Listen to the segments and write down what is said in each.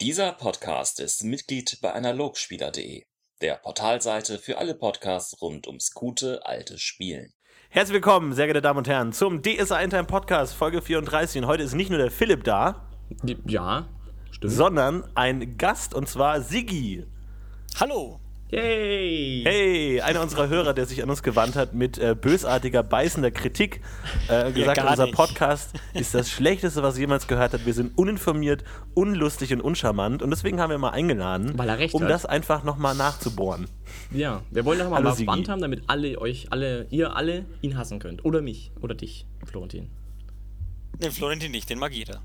Dieser Podcast ist Mitglied bei Analogspieler.de, der Portalseite für alle Podcasts rund ums gute alte Spielen. Herzlich willkommen, sehr geehrte Damen und Herren, zum DSA Intime Podcast Folge 34. Und heute ist nicht nur der Philipp da, Ja, stimmt. sondern ein Gast und zwar Siggi. Hallo. Yay! Hey, einer unserer Hörer, der sich an uns gewandt hat mit äh, bösartiger, beißender Kritik, äh, gesagt, gar unser nicht. Podcast ist das Schlechteste, was er jemals gehört hat. Wir sind uninformiert, unlustig und uncharmant. Und deswegen haben wir mal eingeladen, Weil er recht um hat. das einfach nochmal nachzubohren. Ja, wir wollen doch mal. Band haben, damit alle euch, alle, ihr alle ihn hassen könnt. Oder mich. Oder dich, Florentin. Den Florentin nicht, den mag jeder.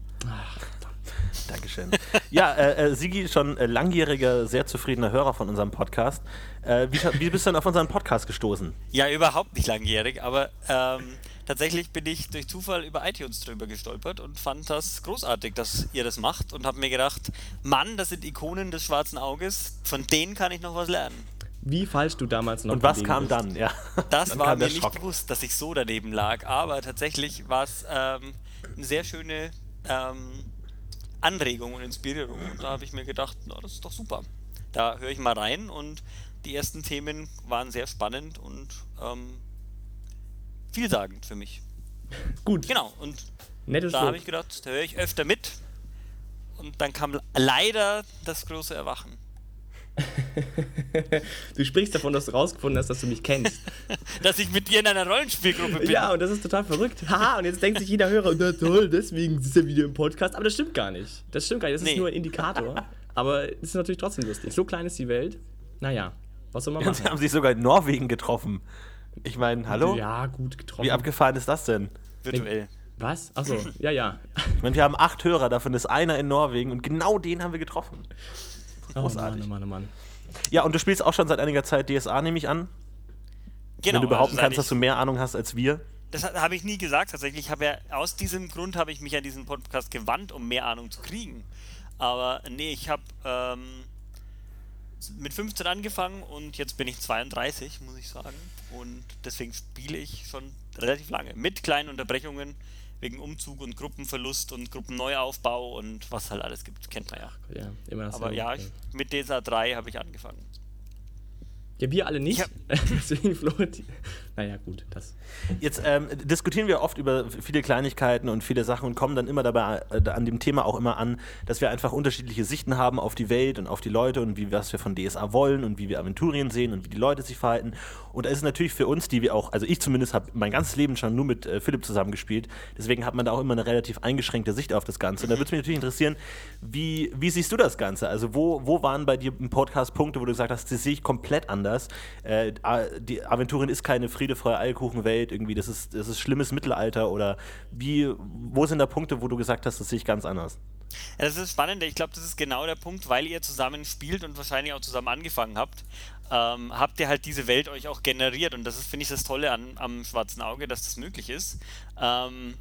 Dankeschön. Ja, äh, äh, Sigi, schon äh, langjähriger, sehr zufriedener Hörer von unserem Podcast. Äh, wie, wie bist du denn auf unseren Podcast gestoßen? Ja, überhaupt nicht langjährig, aber ähm, tatsächlich bin ich durch Zufall über iTunes drüber gestolpert und fand das großartig, dass ihr das macht und habe mir gedacht, Mann, das sind Ikonen des schwarzen Auges, von denen kann ich noch was lernen. Wie falsch du damals noch Und was kam bist. dann? Ja. Das Dann war mir nicht bewusst, dass ich so daneben lag, aber tatsächlich war es ähm, eine sehr schöne ähm, Anregung und Inspirierung. Und da habe ich mir gedacht, na, das ist doch super. Da höre ich mal rein und die ersten Themen waren sehr spannend und ähm, vielsagend für mich. Gut, Genau, und nettes da habe ich gedacht, da höre ich öfter mit. Und dann kam leider das große Erwachen. Du sprichst davon, dass du rausgefunden hast, dass du mich kennst. Dass ich mit dir in einer Rollenspielgruppe bin. ja, und das ist total verrückt. Haha, und jetzt denkt sich jeder Hörer, na toll, deswegen ist er wieder im Podcast. Aber das stimmt gar nicht. Das stimmt gar nicht. Das ist Nee. nur ein Indikator. Aber es ist natürlich trotzdem lustig. So klein ist die Welt. Naja, was soll man Und sie haben machen? sich sogar in Norwegen getroffen. Ich meine, hallo? Ja, gut getroffen. Wie abgefahren ist das denn? Virtuell. Was? Achso, ja, ja. Ich meine, wir haben acht Hörer, davon ist einer in Norwegen und genau den haben wir getroffen. Oh Großartig. Mann, oh Mann, oh Mann. Ja, und du spielst auch schon seit einiger Zeit DSA, nehme ich an. Genau, Wenn du behaupten also kannst, dass du mehr Ahnung hast als wir. Das ha- habe ich nie gesagt. Tatsächlich habe ja aus diesem Grund habe ich mich an diesen Podcast gewandt, um mehr Ahnung zu kriegen. Aber nee, ich habe ähm, mit 15 angefangen und jetzt bin ich 32, muss ich sagen. Und deswegen spiele ich schon relativ lange. Mit kleinen Unterbrechungen wegen Umzug und Gruppenverlust und Gruppenneuaufbau und was halt alles gibt. Kennt man ja. Ja, immer das Aber ja, ich, mit DSA 3 habe ich angefangen. Ja, wir alle nicht. Ich hab- Deswegen Florentin. Naja, gut, das. Jetzt ähm, diskutieren wir oft über viele Kleinigkeiten und viele Sachen und kommen dann immer dabei äh, an dem Thema auch immer an, dass wir einfach unterschiedliche Sichten haben auf die Welt und auf die Leute und wie was wir von DSA wollen und wie wir Aventurien sehen und wie die Leute sich verhalten. Und da ist natürlich für uns, die wir auch, also ich zumindest habe mein ganzes Leben schon nur mit äh, Philipp zusammengespielt, deswegen hat man da auch immer eine relativ eingeschränkte Sicht auf das Ganze. Und da würde es mich natürlich interessieren, wie, wie siehst du das Ganze? Also wo, wo waren bei dir im Podcast Punkte, wo du gesagt hast, das sehe ich komplett anders? Äh, die Aventurien ist keine friedefreie Eierkuchenwelt, irgendwie, das ist, das ist schlimmes Mittelalter oder wie, wo sind da Punkte, wo du gesagt hast, das sehe ich ganz anders? Ja, das ist spannend. Ich glaube, das ist genau der Punkt, weil ihr zusammen spielt und wahrscheinlich auch zusammen angefangen habt, ähm, habt ihr halt diese Welt euch auch generiert. Und das ist, finde ich, das Tolle an, am Schwarzen Auge, dass das möglich ist. Ähm,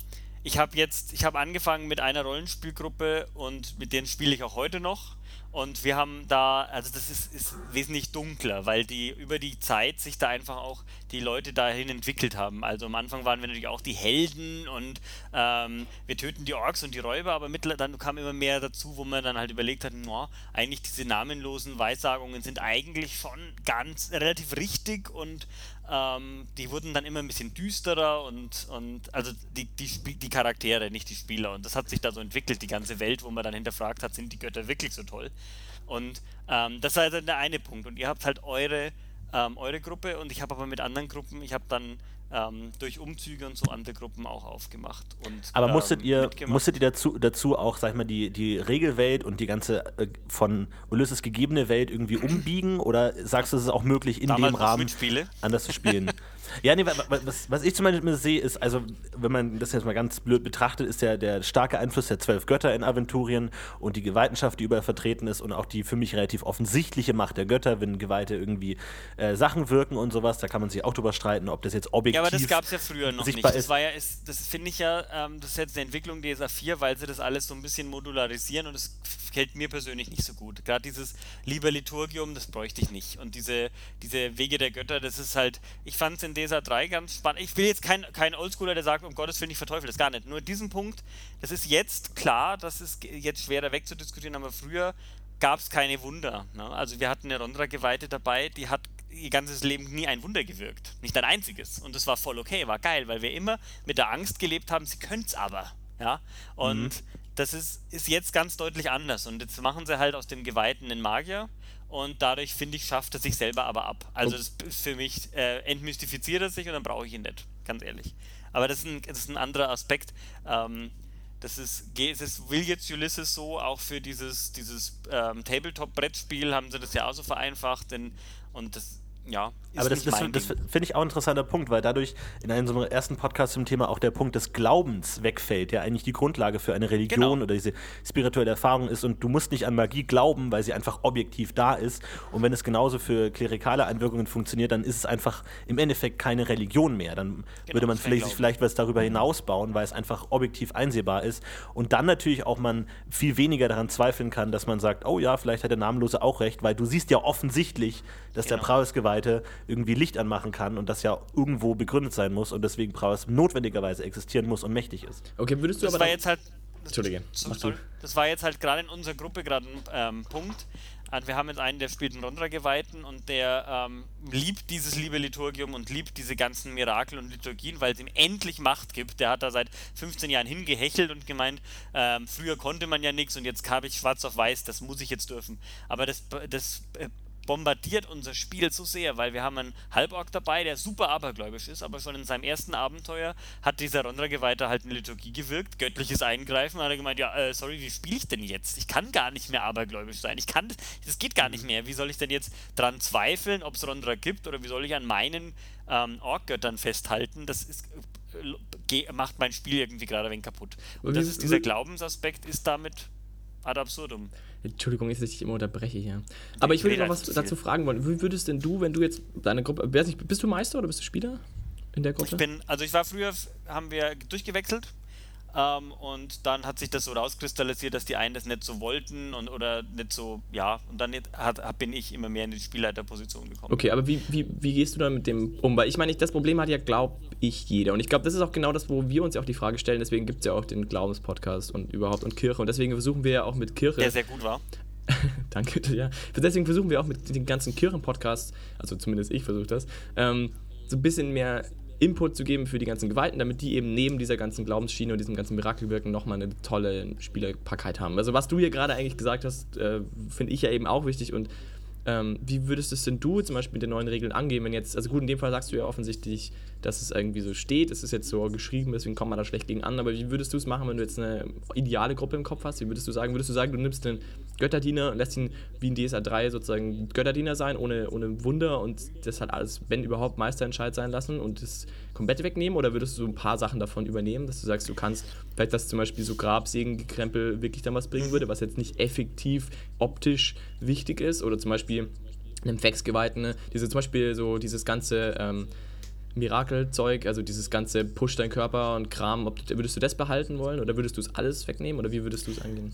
ich habe jetzt, ich habe angefangen mit einer Rollenspielgruppe und mit denen spiele ich auch heute noch. Und wir haben da, also das ist, ist wesentlich dunkler, weil die über die Zeit sich da einfach auch die Leute dahin entwickelt haben. Also am Anfang waren wir natürlich auch die Helden und ähm, wir töten die Orks und die Räuber, aber mittler, dann kam immer mehr dazu, wo man dann halt überlegt hat, no, eigentlich diese namenlosen Weissagungen sind eigentlich schon ganz relativ richtig und ähm, die wurden dann immer ein bisschen düsterer und, und also die, die, die Charaktere, nicht die Spieler. Und das hat sich da so entwickelt, die ganze Welt, wo man dann hinterfragt hat, sind die Götter wirklich so toll? Und ähm, das war dann der eine Punkt. Und ihr habt halt eure, ähm, eure Gruppe und ich habe aber mit anderen Gruppen, ich habe dann ähm, durch Umzüge und so andere Gruppen auch aufgemacht. Und, Aber ähm, musstet ihr, mitgemacht. musstet ihr dazu, dazu auch, sag ich mal, die, die Regelwelt und die ganze äh, von Ulysses gegebene Welt irgendwie umbiegen? Oder sagst du, es ist auch möglich, in Damals dem Rahmen anders zu spielen? ja, nee, wa- wa- was, was ich zum Beispiel sehe, ist, also, wenn man das jetzt mal ganz blöd betrachtet, ist der, der starke Einfluss der zwölf Götter in Aventurien und die Geweihtenschaft, die überall vertreten ist und auch die für mich relativ offensichtliche Macht der Götter, wenn Geweihte irgendwie äh, Sachen wirken und sowas. Da kann man sich auch drüber streiten, ob das jetzt objektiv Ja, aber das gab es ja früher noch nicht. Das ist. war ja, ist, das finde ich ja, ähm, das ist jetzt eine Entwicklung DSA 4, weil sie das alles so ein bisschen modularisieren und das gefällt mir persönlich nicht so gut. Gerade dieses Liber Liturgium, das bräuchte ich nicht. Und diese, diese Wege der Götter, das ist halt, ich fand es in DSA 3 ganz spannend. Ich will jetzt kein, kein Oldschooler, der sagt, um Gottes Willen, ich verteufel das gar nicht. Nur diesen Punkt, das ist jetzt klar, das ist jetzt schwerer wegzudiskutieren, aber früher gab es keine Wunder. Ne? Also wir hatten eine Rondra-Geweihte dabei, die hat ihr ganzes Leben nie ein Wunder gewirkt. Nicht ein einziges. Und das war voll okay, war geil, weil wir immer mit der Angst gelebt haben, sie könnte es aber. Ja? Und mhm. das ist, ist jetzt ganz deutlich anders. Und jetzt machen sie halt aus dem Geweihten einen Magier und dadurch, finde ich, schafft er sich selber aber ab. Also das ist für mich, äh, entmystifiziert er sich und dann brauche ich ihn nicht, ganz ehrlich. Aber das ist ein, das ist ein anderer Aspekt. Ähm, das ist, das will jetzt Ulysses so, auch für dieses, dieses ähm, Tabletop-Brettspiel haben sie das ja auch so vereinfacht, denn, und das ja. Aber das, das, das finde ich auch ein interessanter Punkt, weil dadurch in einem so ersten Podcast zum Thema auch der Punkt des Glaubens wegfällt, der eigentlich die Grundlage für eine Religion genau. oder diese spirituelle Erfahrung ist. Und du musst nicht an Magie glauben, weil sie einfach objektiv da ist. Und wenn es genauso für klerikale Einwirkungen funktioniert, dann ist es einfach im Endeffekt keine Religion mehr. Dann genau, würde man vielleicht, sich vielleicht was darüber hinaus bauen, weil es einfach objektiv einsehbar ist. Und dann natürlich auch man viel weniger daran zweifeln kann, dass man sagt, oh ja, vielleicht hat der Namenlose auch recht, weil du siehst ja offensichtlich, dass genau. der Prowess-Gewalt Seite irgendwie Licht anmachen kann und das ja irgendwo begründet sein muss und deswegen Prowess notwendigerweise existieren muss und mächtig ist. Okay, würdest du das aber. War jetzt halt, Entschuldige. Sorry, das war jetzt halt gerade in unserer Gruppe gerade ein ähm, Punkt. Wir haben jetzt einen, der spielt einen Rondra-Geweihten und der ähm, liebt dieses liebe Liturgium und liebt diese ganzen Mirakel und Liturgien, weil es ihm endlich Macht gibt. Der hat da seit 15 Jahren hingehechelt und gemeint, ähm, früher konnte man ja nichts und jetzt habe ich schwarz auf weiß, das muss ich jetzt dürfen. Aber das, das äh, bombardiert unser Spiel so sehr, weil wir haben einen Halborg dabei, der super abergläubisch ist, aber schon in seinem ersten Abenteuer hat dieser Rondra-Geweihte halt eine Liturgie gewirkt, göttliches Eingreifen, hat er gemeint, ja, äh, sorry, wie spiele ich denn jetzt? Ich kann gar nicht mehr abergläubisch sein, ich kann, das geht gar nicht mehr, wie soll ich denn jetzt dran zweifeln, ob es Rondra gibt oder wie soll ich an meinen ähm, Ork-Göttern festhalten? Das ist äh, macht mein Spiel irgendwie gerade ein wenig kaputt. Und das ist dieser Glaubensaspekt ist damit ad absurdum. Entschuldigung, dass ich immer unterbreche hier. Aber ich würde noch was dazu fragen wollen. Wie würdest denn du, wenn du jetzt deine Gruppe, bist du Meister oder bist du Spieler in der Gruppe? Ich bin, also ich war früher, haben wir durchgewechselt ähm, und dann hat sich das so rauskristallisiert, dass die einen das nicht so wollten und oder nicht so, ja, und dann hat, bin ich immer mehr in die Spielleiterposition gekommen. Okay, aber wie, wie, wie gehst du dann mit dem um? Weil ich meine, das Problem hat ja, glaube ich, jeder. Und ich glaube, das ist auch genau das, wo wir uns ja auch die Frage stellen. Deswegen gibt es ja auch den Glaubenspodcast und überhaupt und Kirche. Und deswegen versuchen wir ja auch mit Kirche. Der sehr gut war. Danke, ja. Deswegen versuchen wir auch mit den ganzen Kirchenpodcasts, also zumindest ich versuche das, ähm, so ein bisschen mehr Input zu geben für die ganzen Geweihten, damit die eben neben dieser ganzen Glaubensschiene und diesem ganzen Mirakelwirken nochmal eine tolle Spielerpackheit haben. Also was du hier gerade eigentlich gesagt hast, äh, finde ich ja eben auch wichtig und ähm, wie würdest es denn du zum Beispiel mit den neuen Regeln angehen, wenn jetzt, also gut, in dem Fall sagst du ja offensichtlich, dass es irgendwie so steht, es ist jetzt so geschrieben, deswegen kommt man da schlecht gegen an, aber wie würdest du es machen, wenn du jetzt eine ideale Gruppe im Kopf hast? Wie würdest du sagen, würdest du sagen, du nimmst den Götterdiener lässt ihn wie in DSA 3 sozusagen Götterdiener sein, ohne, ohne Wunder und das halt alles, wenn überhaupt, Meisterentscheid sein lassen und das komplett wegnehmen oder würdest du so ein paar Sachen davon übernehmen, dass du sagst, du kannst vielleicht, dass zum Beispiel so Grabsägengekrempel wirklich dann was bringen würde, was jetzt nicht effektiv optisch wichtig ist oder zum Beispiel einem Fax-Geweihten, ne? diese zum Beispiel so dieses ganze ähm, Mirakelzeug, also dieses ganze Push dein Körper und Kram, ob, würdest du das behalten wollen oder würdest du es alles wegnehmen oder wie würdest du es angehen?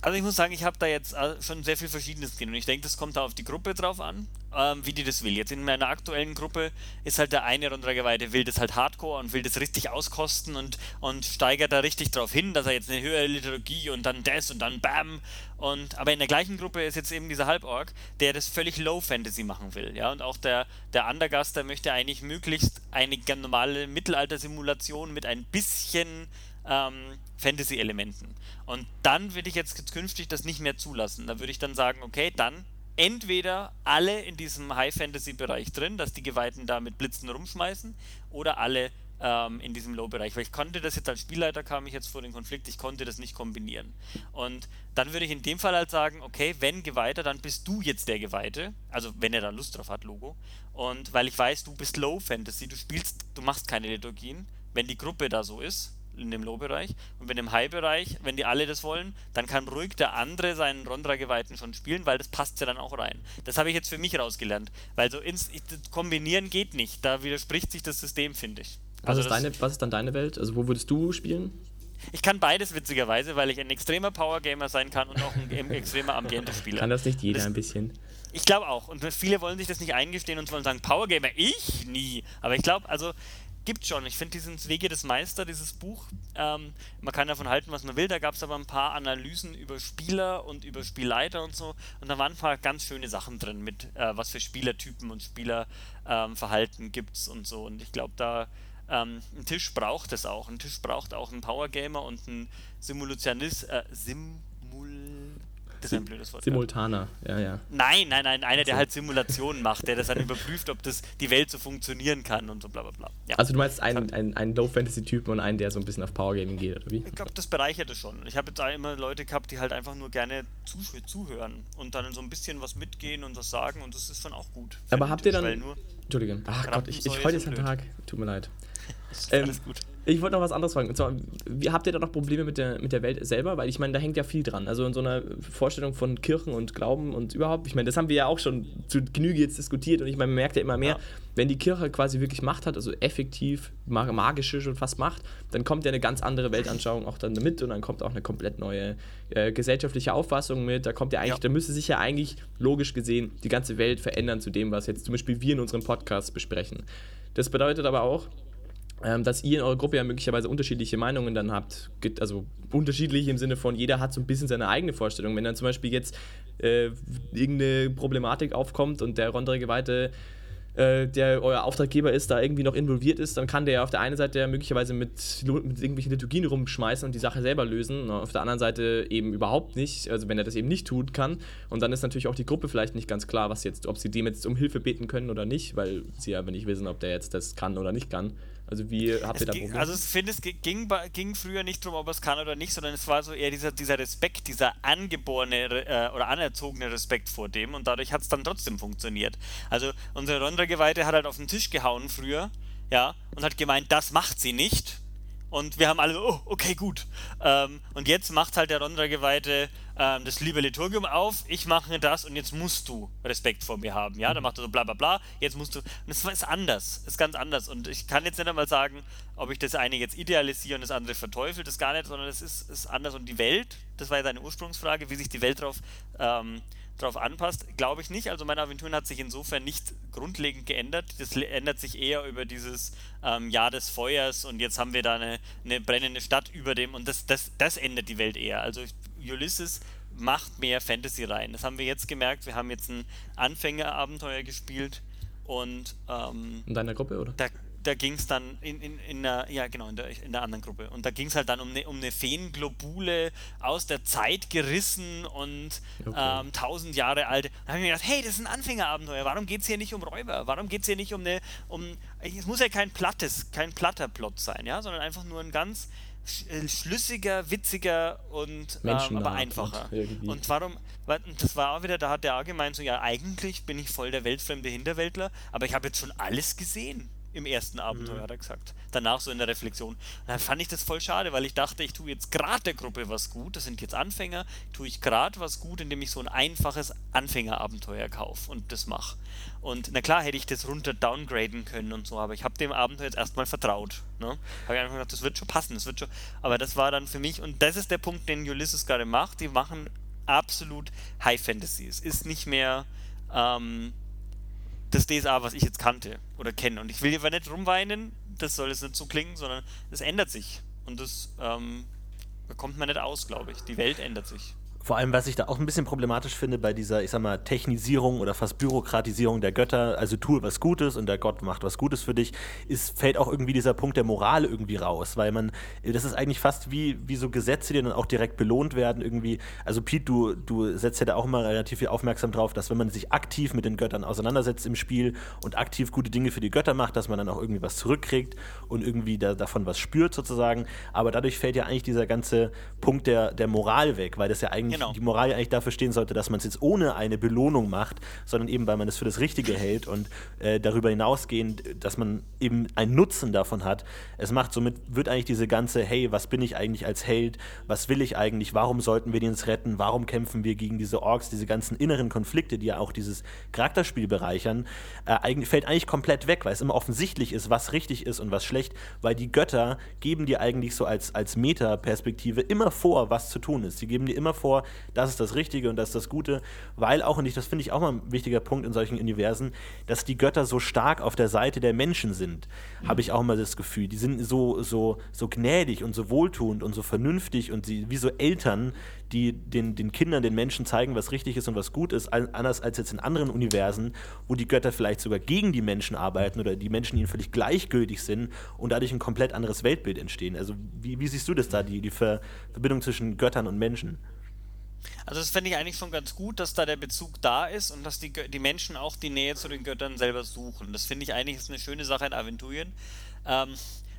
Also ich muss sagen, ich habe da jetzt äh, schon sehr viel Verschiedenes gesehen und ich denke, das kommt da auf die Gruppe drauf an, ähm, wie die das will. Jetzt in meiner aktuellen Gruppe ist halt der eine Rundregeweide will das halt Hardcore und will das richtig auskosten und, und steigert da richtig drauf hin, dass er jetzt eine höhere Liturgie und dann das und dann Bam. Und aber in der gleichen Gruppe ist jetzt eben dieser Halborg, der das völlig Low Fantasy machen will, ja. Und auch der der Undergast, der möchte eigentlich möglichst eine normale Mittelalter-Simulation mit ein bisschen ähm, Fantasy-Elementen. Und dann würde ich jetzt künftig das nicht mehr zulassen. Da würde ich dann sagen, okay, dann entweder alle in diesem High-Fantasy-Bereich drin, dass die Geweihten da mit Blitzen rumschmeißen, oder alle ähm, in diesem Low-Bereich. Weil ich konnte das jetzt als Spielleiter, kam ich jetzt vor den Konflikt, ich konnte das nicht kombinieren. Und dann würde ich in dem Fall halt sagen, okay, wenn Geweihter, dann bist du jetzt der Geweihte. Also wenn er da Lust drauf hat, Logo. Und weil ich weiß, du bist Low-Fantasy, du spielst, du machst keine Liturgien. Wenn die Gruppe da so ist, in dem Low-Bereich. Und wenn im High-Bereich, wenn die alle das wollen, dann kann ruhig der andere seinen Rondra-Geweihten schon spielen, weil das passt ja dann auch rein. Das habe ich jetzt für mich rausgelernt. Weil so ins kombinieren geht nicht. Da widerspricht sich das System, finde ich. Was, also ist deine, was ist dann deine Welt? Also wo würdest du spielen? Ich kann beides witzigerweise, weil ich ein extremer Power-Gamer sein kann und auch ein extremer Ambiente-Spieler. Kann das nicht jeder das, ein bisschen? Ich glaube auch. Und viele wollen sich das nicht eingestehen und wollen sagen, Power Gamer, ich nie. Aber ich glaube, also gibt schon. Ich finde diesen Wege des Meister, dieses Buch, ähm, man kann davon halten, was man will. Da gab es aber ein paar Analysen über Spieler und über Spielleiter und so. Und da waren ein paar ganz schöne Sachen drin mit, äh, was für Spielertypen und Spielerverhalten ähm, gibt es und so. Und ich glaube, da ähm, ein Tisch braucht es auch. Ein Tisch braucht auch einen Power Gamer und einen Simulationist, äh, Simul das ist ein blödes Wort. Simultaner, ja, ja. Nein, nein, nein, einer, der halt Simulationen macht, der das dann überprüft, ob das die Welt so funktionieren kann und so bla bla bla. Ja. Also du meinst einen, einen, einen Low-Fantasy-Typen und einen, der so ein bisschen auf Power Gaming geht, oder wie? Ich glaube, das bereichert es schon. Ich habe jetzt immer Leute gehabt, die halt einfach nur gerne zuhören und dann so ein bisschen was mitgehen und was sagen und das ist schon auch gut. Aber habt ihr dann... Entschuldige. Ach Gott, ich, ich heute ist ein Tag. Tut mir leid. Ähm, alles gut. Ich wollte noch was anderes fragen. Und zwar, wie, habt ihr da noch Probleme mit der, mit der Welt selber? Weil ich meine, da hängt ja viel dran. Also in so einer Vorstellung von Kirchen und Glauben und überhaupt. Ich meine, das haben wir ja auch schon zu Genüge jetzt diskutiert. Und ich meine, man merkt ja immer mehr, ja. wenn die Kirche quasi wirklich Macht hat, also effektiv, magische schon fast Macht, dann kommt ja eine ganz andere Weltanschauung auch dann mit und dann kommt auch eine komplett neue äh, gesellschaftliche Auffassung mit. Da kommt ja eigentlich, ja. da müsste sich ja eigentlich logisch gesehen die ganze Welt verändern zu dem, was jetzt zum Beispiel wir in unserem Podcast besprechen. Das bedeutet aber auch, ähm, dass ihr in eurer Gruppe ja möglicherweise unterschiedliche Meinungen dann habt. Also unterschiedlich im Sinne von, jeder hat so ein bisschen seine eigene Vorstellung. Wenn dann zum Beispiel jetzt äh, irgendeine Problematik aufkommt und der Rondre Geweihte äh, der euer Auftraggeber ist, da irgendwie noch involviert ist, dann kann der auf der einen Seite möglicherweise mit, mit irgendwelchen Liturgien rumschmeißen und die Sache selber lösen, auf der anderen Seite eben überhaupt nicht, also wenn er das eben nicht tun kann. Und dann ist natürlich auch die Gruppe vielleicht nicht ganz klar, was jetzt, ob sie dem jetzt um Hilfe beten können oder nicht, weil sie aber nicht wissen, ob der jetzt das kann oder nicht kann. Also wie habt ihr da ging, Also ich finde, es ging, ging früher nicht darum, ob er es kann oder nicht, sondern es war so eher dieser, dieser Respekt, dieser angeborene äh, oder anerzogene Respekt vor dem und dadurch hat es dann trotzdem funktioniert. Also unsere Rondra-Geweihte hat halt auf den Tisch gehauen früher, ja, und hat gemeint, das macht sie nicht und wir haben alle oh, okay, gut. Ähm, und jetzt macht halt der Rondra-Geweihte ähm, das liebe Liturgium auf, ich mache das und jetzt musst du Respekt vor mir haben. Ja, dann macht er so bla bla bla, jetzt musst du. Und das ist anders, ist ganz anders. Und ich kann jetzt nicht einmal sagen, ob ich das eine jetzt idealisiere und das andere verteufelt, das gar nicht, sondern es ist, ist anders. Und die Welt, das war ja deine Ursprungsfrage, wie sich die Welt darauf ähm, darauf anpasst, glaube ich nicht. Also meine Aventuren hat sich insofern nicht grundlegend geändert. Das ändert sich eher über dieses ähm, Jahr des Feuers und jetzt haben wir da eine, eine brennende Stadt über dem und das, das, das ändert die Welt eher. Also Ulysses macht mehr Fantasy rein. Das haben wir jetzt gemerkt. Wir haben jetzt ein Anfängerabenteuer gespielt und ähm, in deiner Gruppe, oder? Da, da ging es dann in, in, in der, ja genau, in der, in der anderen Gruppe. Und da ging es halt dann um eine, um eine Feenglobule aus der Zeit gerissen und okay. ähm, tausend Jahre alt. Da habe ich mir gedacht, hey, das ist ein Anfängerabenteuer. Warum geht es hier nicht um Räuber? Warum geht es hier nicht um eine, um, es muss ja kein plattes, kein platter Plot sein, ja, sondern einfach nur ein ganz äh, schlüssiger, witziger und ähm, aber einfacher. Und warum, das war auch wieder, da hat der auch gemeint, so ja, eigentlich bin ich voll der weltfremde Hinterwäldler, aber ich habe jetzt schon alles gesehen im ersten Abenteuer, mhm. hat er gesagt. Danach so in der Reflexion. Und dann fand ich das voll schade, weil ich dachte, ich tue jetzt gerade der Gruppe was gut. Das sind jetzt Anfänger. Tue ich gerade was gut, indem ich so ein einfaches Anfängerabenteuer kaufe und das mache. Und na klar hätte ich das runter downgraden können und so, aber ich habe dem Abenteuer jetzt erstmal vertraut. Ne? Habe ich einfach gedacht, das wird schon passen, das wird schon. Aber das war dann für mich, und das ist der Punkt, den Ulysses gerade macht. Die machen absolut High Fantasy. Es ist nicht mehr. Ähm, das DSA, was ich jetzt kannte oder kenne. Und ich will hier nicht rumweinen, das soll jetzt nicht so klingen, sondern es ändert sich. Und das ähm, bekommt man nicht aus, glaube ich. Die Welt ändert sich. Vor allem, was ich da auch ein bisschen problematisch finde bei dieser, ich sag mal, Technisierung oder fast Bürokratisierung der Götter, also tue was Gutes und der Gott macht was Gutes für dich, ist, fällt auch irgendwie dieser Punkt der Moral irgendwie raus, weil man, das ist eigentlich fast wie, wie so Gesetze, die dann auch direkt belohnt werden irgendwie. Also Pete, du, du setzt ja da auch immer relativ viel aufmerksam drauf, dass wenn man sich aktiv mit den Göttern auseinandersetzt im Spiel und aktiv gute Dinge für die Götter macht, dass man dann auch irgendwie was zurückkriegt und irgendwie da, davon was spürt sozusagen. Aber dadurch fällt ja eigentlich dieser ganze Punkt der, der Moral weg, weil das ja eigentlich genau. die Moral eigentlich dafür stehen sollte, dass man es jetzt ohne eine Belohnung macht, sondern eben, weil man es für das Richtige hält und äh, darüber hinausgehend, dass man eben einen Nutzen davon hat. Es macht somit, wird eigentlich diese ganze, hey, was bin ich eigentlich als Held, was will ich eigentlich, warum sollten wir den jetzt retten, warum kämpfen wir gegen diese Orks, diese ganzen inneren Konflikte, die ja auch dieses Charakterspiel bereichern, äh, fällt eigentlich komplett weg, weil es immer offensichtlich ist, was richtig ist und was schlecht, weil die Götter geben dir eigentlich so als, als Meta-Perspektive immer vor, was zu tun ist. Sie geben dir immer vor, das ist das Richtige und das ist das Gute, weil auch, und ich, das finde ich auch mal ein wichtiger Punkt in solchen Universen, dass die Götter so stark auf der Seite der Menschen sind, mhm. habe ich auch mal das Gefühl. Die sind so, so, so gnädig und so wohltuend und so vernünftig und sie wie so Eltern, die den, den Kindern, den Menschen zeigen, was richtig ist und was gut ist, anders als jetzt in anderen Universen, wo die Götter vielleicht sogar gegen die Menschen arbeiten oder die Menschen ihnen völlig gleichgültig sind und dadurch ein komplett anderes Weltbild entstehen. Also wie, wie siehst du das da, die, die Ver Verbindung zwischen Göttern und Menschen? Also das fände ich eigentlich schon ganz gut, dass da der Bezug da ist und dass die, die Menschen auch die Nähe zu den Göttern selber suchen. Das finde ich eigentlich ist eine schöne Sache in Aventurien. Ähm,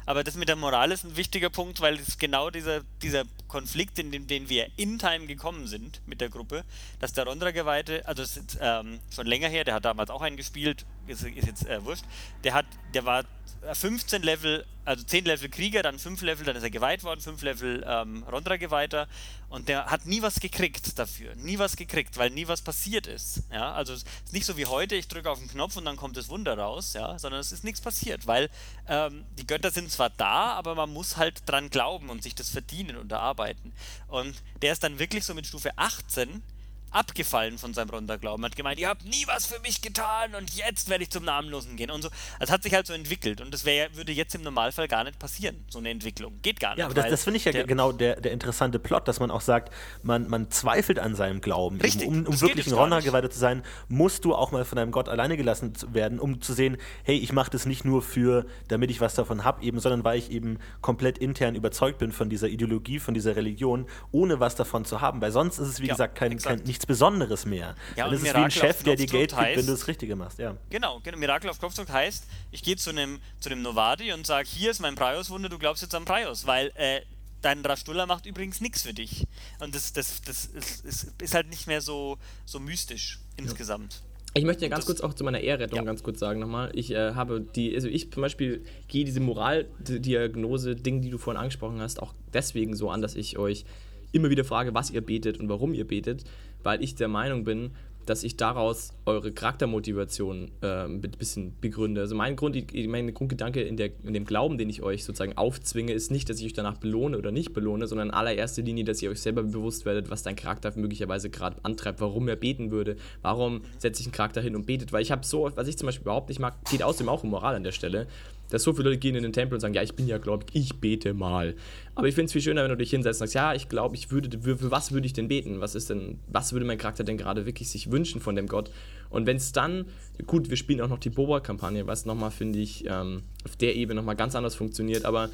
aber das mit der Moral ist ein wichtiger Punkt, weil es genau dieser, dieser Konflikt, in dem den wir in Time gekommen sind mit der Gruppe, dass der Rondra-Geweihte, also ist ähm, schon länger her, der hat damals auch einen gespielt, ist, ist jetzt äh, wurscht, der hat, der war 15 Level, also 10 Level Krieger, dann 5 Level, dann ist er geweiht worden, 5 Level ähm, Rondra-Geweihter und der hat nie was gekriegt dafür, nie was gekriegt, weil nie was passiert ist. Ja, also es ist nicht so wie heute, ich drücke auf den Knopf und dann kommt das Wunder raus, ja, sondern es ist nichts passiert, weil ähm, die Götter sind zwar da, aber man muss halt dran glauben und sich das verdienen und erarbeiten. Und der ist dann wirklich so mit Stufe 18 abgefallen von seinem Ronda-Glauben. Hat gemeint, ihr habt nie was für mich getan und jetzt werde ich zum Namenlosen gehen und so. Es hat sich halt so entwickelt und das wär, würde jetzt im Normalfall gar nicht passieren, so eine Entwicklung. Geht gar nicht. Ja, aber das, das finde ich ja der, genau der, der interessante Plot, dass man auch sagt, man, man zweifelt an seinem Glauben. Richtig, um, um wirklich ein Ronda-Geweihter zu sein, musst du auch mal von deinem Gott alleine gelassen werden, um zu sehen, hey, ich mache das nicht nur für, damit ich was davon habe, eben, sondern weil ich eben komplett intern überzeugt bin von dieser Ideologie, von dieser Religion, ohne was davon zu haben. Weil sonst ist es, wie ja, gesagt, kein, kein, nichts Besonderes mehr. Ja, Dann ist es wie ein Chef, der dir Geld gibt, wenn du das Richtige machst. Ja. Genau, genau, Mirakel auf Knopfdruck heißt, ich gehe zu einem zu dem Novadi und sage, hier ist mein Prius-Wunder, du glaubst jetzt an Prius, weil äh, dein Rastulla macht übrigens nichts für dich. Und das, das, das, ist, ist, ist, halt nicht mehr so, so mystisch insgesamt. Ich möchte ja ganz kurz auch zu meiner Ehrrettung ja. ganz kurz sagen nochmal. Ich äh, habe die, also ich zum Beispiel gehe diese Moraldiagnose, Ding, die du vorhin angesprochen hast, auch deswegen so an, dass ich euch immer wieder frage, was ihr betet und warum ihr betet, weil ich der Meinung bin, dass ich daraus eure Charaktermotivation äh, ein bisschen begründe. Also mein, Grund, mein Grundgedanke in, der, in dem Glauben, den ich euch sozusagen aufzwinge, ist nicht, dass ich euch danach belohne oder nicht belohne, sondern in allererster Linie, dass ihr euch selber bewusst werdet, was dein Charakter möglicherweise gerade antreibt, warum er beten würde, warum setze ich einen Charakter hin und betet, weil ich habe so, was ich zum Beispiel überhaupt nicht mag, geht außerdem auch um Moral an der Stelle, dass so viele Leute gehen in den Tempel und sagen, ja, ich bin ja gläubig, ich bete mal. Aber ich finde es viel schöner, wenn du dich hinsetzt und sagst, ja, ich glaube, ich würde, für was würde ich denn beten? Was ist denn, was würde mein Charakter denn gerade wirklich sich wünschen von dem Gott? Und wenn es dann, gut, wir spielen auch noch die Boba-Kampagne, was nochmal, finde ich, ähm, auf der Ebene nochmal ganz anders funktioniert, aber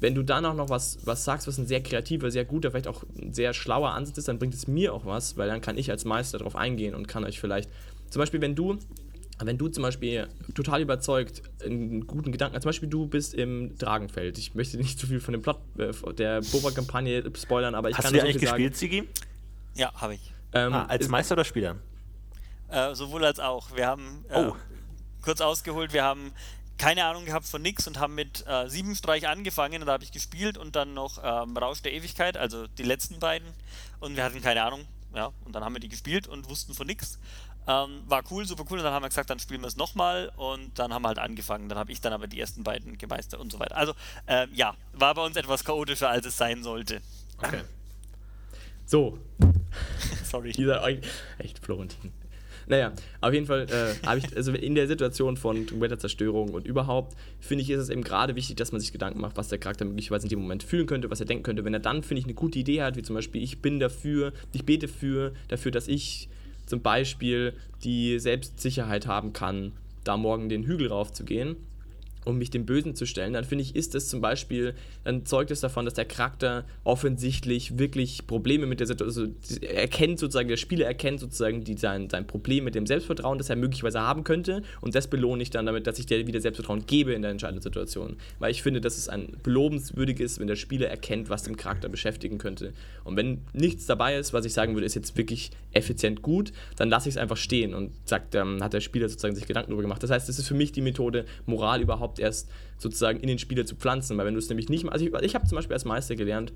wenn du dann auch noch was, was sagst, was ein sehr kreativer, sehr guter, vielleicht auch ein sehr schlauer Ansatz ist, dann bringt es mir auch was, weil dann kann ich als Meister darauf eingehen und kann euch vielleicht, zum Beispiel, wenn du wenn du zum Beispiel total überzeugt einen guten Gedanken, zum Beispiel du bist im Dragenfeld. Ich möchte nicht zu viel von dem Plot äh, der Boba-Kampagne spoilern, aber ich Hast kann du eigentlich gespielt, Sigi? Ja, habe ich. Ähm, ah, als Meister oder Spieler? Äh, sowohl als auch. Wir haben äh, oh. kurz ausgeholt, wir haben keine Ahnung gehabt von nix und haben mit äh, sieben Streich angefangen und da habe ich gespielt und dann noch ähm, Rausch der Ewigkeit, also die letzten beiden und wir hatten keine Ahnung, ja, und dann haben wir die gespielt und wussten von nix ähm, war cool, super cool. Und dann haben wir gesagt, dann spielen wir es nochmal. Und dann haben wir halt angefangen. Dann habe ich dann aber die ersten beiden gemeistert und so weiter. Also, ähm, ja, war bei uns etwas chaotischer, als es sein sollte. Okay. So. Sorry. Dieser, echt, Florentin. Naja, auf jeden Fall äh, habe ich, also in der Situation von Wetterzerstörung und überhaupt, finde ich, ist es eben gerade wichtig, dass man sich Gedanken macht, was der Charakter möglicherweise in dem Moment fühlen könnte, was er denken könnte. Wenn er dann, finde ich, eine gute Idee hat, wie zum Beispiel, ich bin dafür, ich bete für, dafür, dass ich zum Beispiel die Selbstsicherheit haben kann, da morgen den Hügel raufzugehen um mich dem Bösen zu stellen, dann finde ich, ist es zum Beispiel, dann zeugt es davon, dass der Charakter offensichtlich wirklich Probleme mit der Situation, also erkennt sozusagen, der Spieler erkennt sozusagen die, sein, sein Problem mit dem Selbstvertrauen, das er möglicherweise haben könnte und das belohne ich dann damit, dass ich dir wieder Selbstvertrauen gebe in der entscheidenden Situation. Weil ich finde, dass es ein belobenswürdig wenn der Spieler erkennt, was den Charakter beschäftigen könnte. Und wenn nichts dabei ist, was ich sagen würde, ist jetzt wirklich effizient gut, dann lasse ich es einfach stehen und sagt, dann hat der Spieler sozusagen sich Gedanken darüber gemacht. Das heißt, es ist für mich die Methode, Moral überhaupt überhaupt erst sozusagen in den Spieler zu pflanzen. Weil wenn du es nämlich nicht also ich, ich habe zum Beispiel als Meister gelernt,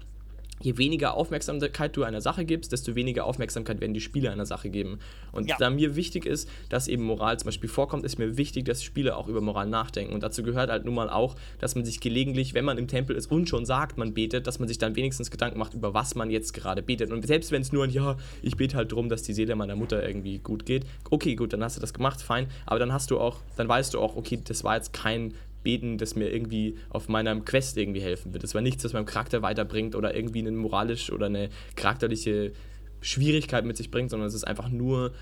je weniger Aufmerksamkeit du einer Sache gibst, desto weniger Aufmerksamkeit werden die Spieler einer Sache geben. Und Ja. da mir wichtig ist, dass eben Moral zum Beispiel vorkommt, ist mir wichtig, dass Spieler auch über Moral nachdenken. Und dazu gehört halt nun mal auch, dass man sich gelegentlich, wenn man im Tempel ist und schon sagt, man betet, dass man sich dann wenigstens Gedanken macht, über was man jetzt gerade betet. Und selbst wenn es nur ein, ja, ich bete halt drum, dass die Seele meiner Mutter irgendwie gut geht, okay, gut, dann hast du das gemacht, fein. Aber dann hast du auch, dann weißt du auch, okay, das war jetzt kein Beten, das mir irgendwie auf meinem Quest irgendwie helfen wird. Das war nichts, was meinem Charakter weiterbringt oder irgendwie eine moralisch oder eine charakterliche Schwierigkeit mit sich bringt, sondern es ist einfach nur,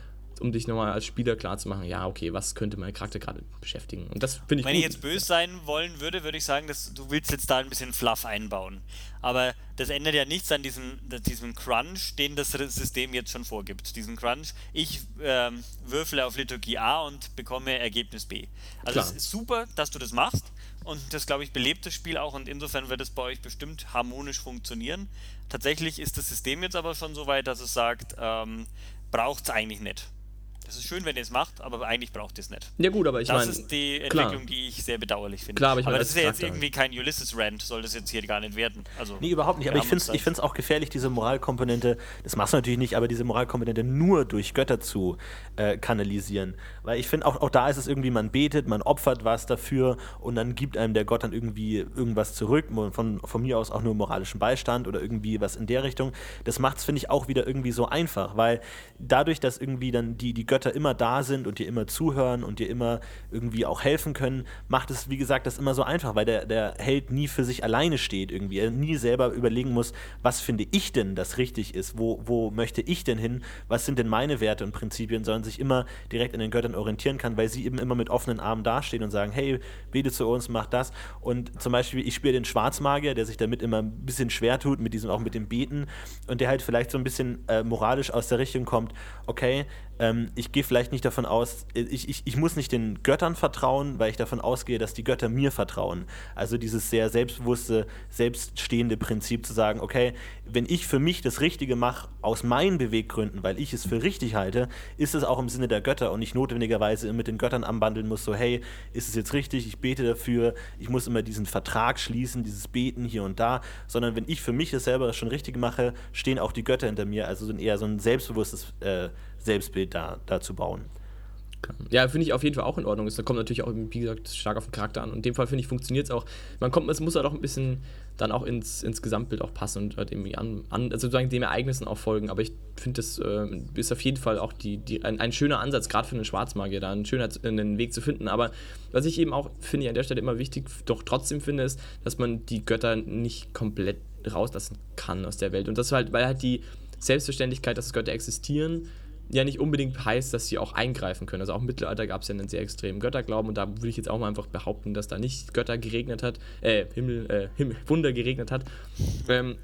um dich nochmal als Spieler klarzumachen, ja, okay, was könnte mein Charakter gerade beschäftigen. Und das finde ich Wenn gut. ich jetzt böse sein wollen würde, würde ich sagen, dass du willst jetzt da ein bisschen Fluff einbauen. Aber das ändert ja nichts an diesem, diesem Crunch, den das System jetzt schon vorgibt. Diesen Crunch, ich ähm, würfle auf Liturgie A und bekomme Ergebnis B. Also Klar. es ist super, dass du das machst und das, glaube ich, belebt das Spiel auch und insofern wird es bei euch bestimmt harmonisch funktionieren. Tatsächlich ist das System jetzt aber schon so weit, dass es sagt, ähm, braucht es eigentlich nicht. Das ist schön, wenn ihr es macht, aber eigentlich braucht ihr es nicht. ja gut, aber ich Das meine, ist die klar. Entwicklung, die ich sehr bedauerlich finde. Klar, aber ich meine, das als ist ja jetzt Charakter irgendwie kein Ulysses-Rant, soll das jetzt hier gar nicht werden. Also, Nee, überhaupt nicht. Aber ich finde es da- ich find's auch gefährlich, diese Moralkomponente, das machst du natürlich nicht, aber diese Moralkomponente nur durch Götter zu äh, kanalisieren. Weil ich finde, auch, auch da ist es irgendwie, man betet, man opfert was dafür und dann gibt einem der Gott dann irgendwie irgendwas zurück, von, von mir aus auch nur moralischen Beistand oder irgendwie was in der Richtung. Das macht es, finde ich, auch wieder irgendwie so einfach, weil dadurch, dass irgendwie dann die, die Götter immer da sind und dir immer zuhören und dir immer irgendwie auch helfen können, macht es, wie gesagt, das immer so einfach, weil der, der Held nie für sich alleine steht irgendwie. Er nie selber überlegen muss, was finde ich denn, das richtig ist, wo, wo möchte ich denn hin, was sind denn meine Werte und Prinzipien, sondern sich immer direkt an den Göttern orientieren kann, weil sie eben immer mit offenen Armen dastehen und sagen, hey, bete zu uns, mach das. Und zum Beispiel, ich spiele den Schwarzmagier, der sich damit immer ein bisschen schwer tut, mit diesem, auch mit dem Beten und der halt vielleicht so ein bisschen äh, moralisch aus der Richtung kommt, okay, ähm, ich gehe vielleicht nicht davon aus, ich, ich, ich muss nicht den Göttern vertrauen, weil ich davon ausgehe, dass die Götter mir vertrauen. Also dieses sehr selbstbewusste, selbststehende Prinzip zu sagen, okay, wenn ich für mich das Richtige mache, aus meinen Beweggründen, weil ich es für richtig halte, ist es auch im Sinne der Götter und nicht notwendigerweise mit den Göttern anbandeln muss, so hey, ist es jetzt richtig, ich bete dafür, ich muss immer diesen Vertrag schließen, dieses Beten hier und da, sondern wenn ich für mich es selber schon richtig mache, stehen auch die Götter hinter mir, also eher so ein selbstbewusstes äh, Selbstbild da, da zu bauen. Ja, finde ich auf jeden Fall auch in Ordnung. Das kommt natürlich auch, wie gesagt, stark auf den Charakter an. Und in dem Fall, finde ich, funktioniert es auch. Man kommt, es muss halt auch ein bisschen dann auch ins, ins Gesamtbild auch passen und halt irgendwie an, an also sozusagen den Ereignissen auch folgen. Aber ich finde, das äh, ist auf jeden Fall auch die, die, ein, ein schöner Ansatz, gerade für einen Schwarzmagier, da einen schöner einen Weg zu finden. Aber was ich eben auch, finde ich, an der Stelle immer wichtig, doch trotzdem finde, ist, dass man die Götter nicht komplett rauslassen kann aus der Welt. Und das halt, weil halt die Selbstverständlichkeit, dass Götter existieren, ja nicht unbedingt heißt, dass sie auch eingreifen können. Also auch im Mittelalter gab es ja einen sehr extremen Götterglauben und da würde ich jetzt auch mal einfach behaupten, dass da nicht Götter geregnet hat, äh, Himmel, äh, Himmel Wunder geregnet hat. Ähm,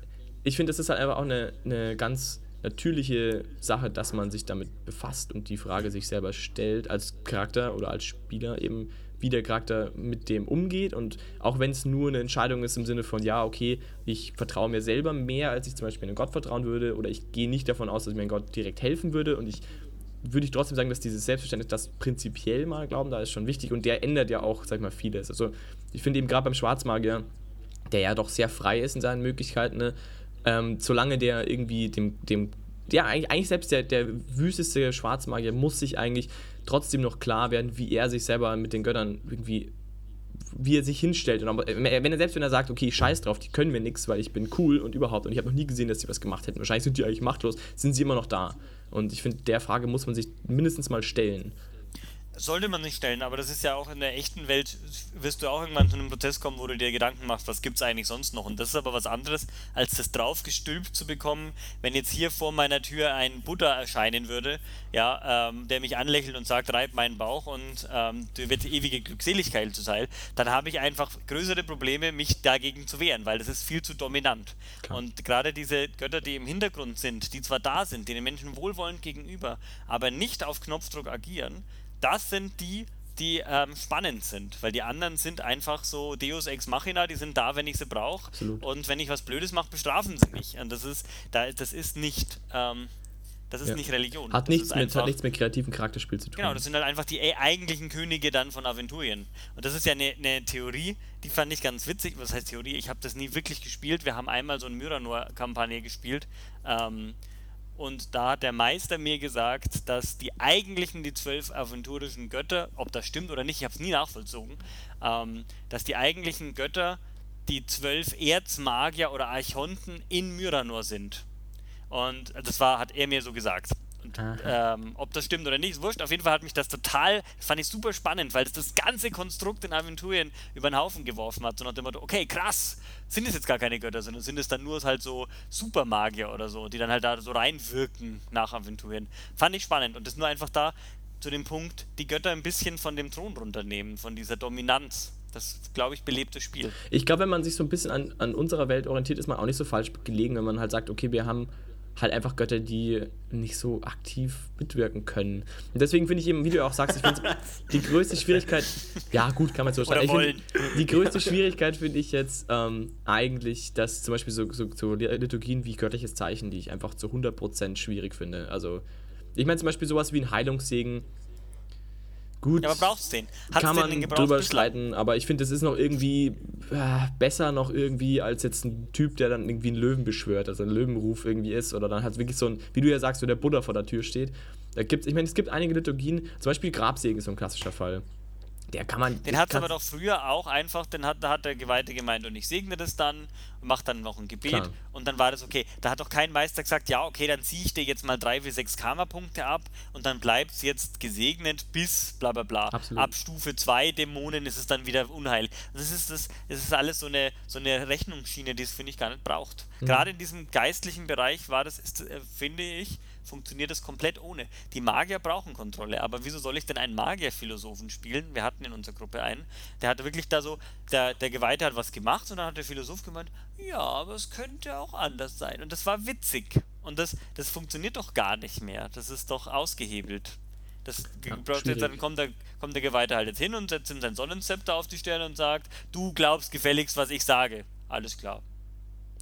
ich finde, das ist halt einfach auch eine, eine ganz natürliche Sache, dass man sich damit befasst und die Frage sich selber stellt als Charakter oder als Spieler eben, wie der Charakter mit dem umgeht. Und auch wenn es nur eine Entscheidung ist im Sinne von, ja, okay, ich vertraue mir selber mehr, als ich zum Beispiel einem Gott vertrauen würde oder ich gehe nicht davon aus, dass mir ein Gott direkt helfen würde. Und ich würde ich trotzdem sagen, dass dieses Selbstverständnis, das prinzipiell mal glauben, da ist schon wichtig. Und der ändert ja auch, sag ich mal, vieles. Also ich finde eben gerade beim Schwarzmagier, der ja doch sehr frei ist in seinen Möglichkeiten, ne, ähm, solange der irgendwie dem, dem ja, eigentlich, selbst der, der wüsteste Schwarzmagier muss sich eigentlich trotzdem noch klar werden, wie er sich selber mit den Göttern irgendwie, wie er sich hinstellt. Und aber, wenn er selbst wenn er sagt, okay, scheiß drauf, die können mir nichts, weil ich bin cool und überhaupt und ich habe noch nie gesehen, dass sie was gemacht hätten. Wahrscheinlich sind die eigentlich machtlos, sind sie immer noch da. Und ich finde, der Frage muss man sich mindestens mal stellen. Sollte man nicht stellen, aber das ist ja auch in der echten Welt, wirst du auch irgendwann zu einem Prozess kommen, wo du dir Gedanken machst, was gibt es eigentlich sonst noch. Und das ist aber was anderes, als das draufgestülpt zu bekommen, wenn jetzt hier vor meiner Tür ein Buddha erscheinen würde, ja, ähm, der mich anlächelt und sagt, reib meinen Bauch und ähm, dir wird ewige Glückseligkeit zuteil, dann habe ich einfach größere Probleme, mich dagegen zu wehren, weil das ist viel zu dominant. Klar. Und gerade diese Götter, die im Hintergrund sind, die zwar da sind, die den Menschen wohlwollend gegenüber, aber nicht auf Knopfdruck agieren, das sind die, die ähm, spannend sind, weil die anderen sind einfach so Deus Ex Machina, die sind da, wenn ich sie brauche und wenn ich was Blödes mache, bestrafen sie mich und das ist, da, das ist nicht, ähm, Das ist Ja. nicht Religion. Hat das nichts, mit, einfach- hat nichts mit kreativen Charakterspiel zu tun. Genau, das sind halt einfach die e- eigentlichen Könige dann von Aventurien. Und das ist ja eine, eine Theorie, die fand ich ganz witzig. Was heißt Theorie? Ich habe das nie wirklich gespielt. Wir haben einmal so eine Myranor-Kampagne gespielt. Ähm, und da hat der Meister mir gesagt, dass die eigentlichen, die zwölf aventurischen Götter, ob das stimmt oder nicht, ich habe es nie nachvollzogen, ähm, dass die eigentlichen Götter die zwölf Erzmagier oder Archonten in Myranor sind. Und das war, hat er mir so gesagt. Ähm, ob das stimmt oder nicht, ist wurscht. Auf jeden Fall hat mich das total, das fand ich super spannend, weil es das ganze Konstrukt in Aventurien über den Haufen geworfen hat. So nach dem Motto, okay, krass, sind es jetzt gar keine Götter, sondern sind es dann nur halt so Supermagier oder so, die dann halt da so reinwirken nach Aventurien. Fand ich spannend und das nur einfach da zu dem Punkt, die Götter ein bisschen von dem Thron runternehmen, von dieser Dominanz. Das, glaube ich, belebt das Spiel. Ich glaube, wenn man sich so ein bisschen an, an unserer Welt orientiert, ist man auch nicht so falsch gelegen, wenn man halt sagt, okay, wir haben halt einfach Götter, die nicht so aktiv mitwirken können. Und deswegen finde ich eben, wie du auch sagst, ich finde die größte Schwierigkeit, ja gut, kann man so find, die größte Schwierigkeit finde ich jetzt ähm, eigentlich, dass zum Beispiel so, so, so Liturgien wie göttliches Zeichen, die ich einfach zu 100% schwierig finde. Also, ich meine zum Beispiel sowas wie ein Heilungssegen, gut. Ja, aber brauchst du den? Hat's kann den man den drüber streiten, aber ich finde, das ist noch irgendwie äh, besser noch irgendwie als jetzt ein Typ, der dann irgendwie einen Löwen beschwört, also ein Löwenruf irgendwie ist oder dann halt wirklich so ein, wie du ja sagst, so der Buddha vor der Tür steht. Da gibt's, ich meine, es gibt einige Liturgien, zum Beispiel Grabsegen ist so ein klassischer Fall. Der kann man. Den hat es aber doch früher auch einfach, den hat, da hat der Geweihte gemeint und ich segne das dann und mache dann noch ein Gebet Klar. und dann war das okay. Da hat doch kein Meister gesagt, ja okay, dann ziehe ich dir jetzt mal drei wie sechs Karma-Punkte ab und dann bleibt es jetzt gesegnet bis bla bla bla. Absolut. Ab Stufe 2 Dämonen ist es dann wieder Unheil. Das ist, das, das ist alles so eine, so eine Rechnungsschiene, die es, finde ich, gar nicht braucht. Mhm. Gerade in diesem geistlichen Bereich war das, ist, äh, finde ich, funktioniert das komplett ohne. Die Magier brauchen Kontrolle, aber wieso soll ich denn einen Magierphilosophen spielen? Wir hatten in unserer Gruppe einen, der hatte wirklich da so, der, der Geweihte hat was gemacht und dann hat der Philosoph gemeint, ja, aber es könnte auch anders sein. Und das war witzig. Und das, das funktioniert doch gar nicht mehr. Das ist doch ausgehebelt. Das Ja, dann kommt der, kommt der Geweihte halt jetzt hin und setzt ihm sein Sonnenzepter auf die Stirn und sagt, du glaubst gefälligst, was ich sage. Alles klar.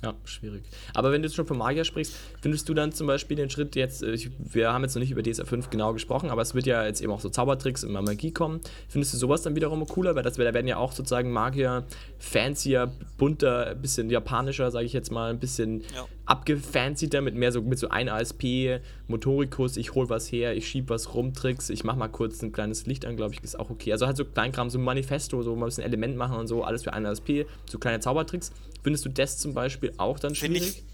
Ja, schwierig. Aber wenn du jetzt schon von Magier sprichst, findest du dann zum Beispiel den Schritt jetzt, äh, ich, wir haben jetzt noch nicht über DSA 5 genau gesprochen, aber es wird ja jetzt eben auch so Zaubertricks und Magie kommen. Findest du sowas dann wiederum cooler? Weil das, da werden ja auch sozusagen Magier fancier, bunter, ein bisschen japanischer, sage ich jetzt mal, ein bisschen Ja. abgefanciter mit mehr so mit so ein ASP, Motorikus, ich hol was her, ich schieb was rum, Tricks, ich mach mal kurz ein kleines Licht an, glaube ich, ist auch okay. Also halt so Kleinkram, so ein Manifesto, so mal ein bisschen Element machen und so, alles für ein ASP, so kleine Zaubertricks. Findest du das zum Beispiel auch dann schwierig? ich.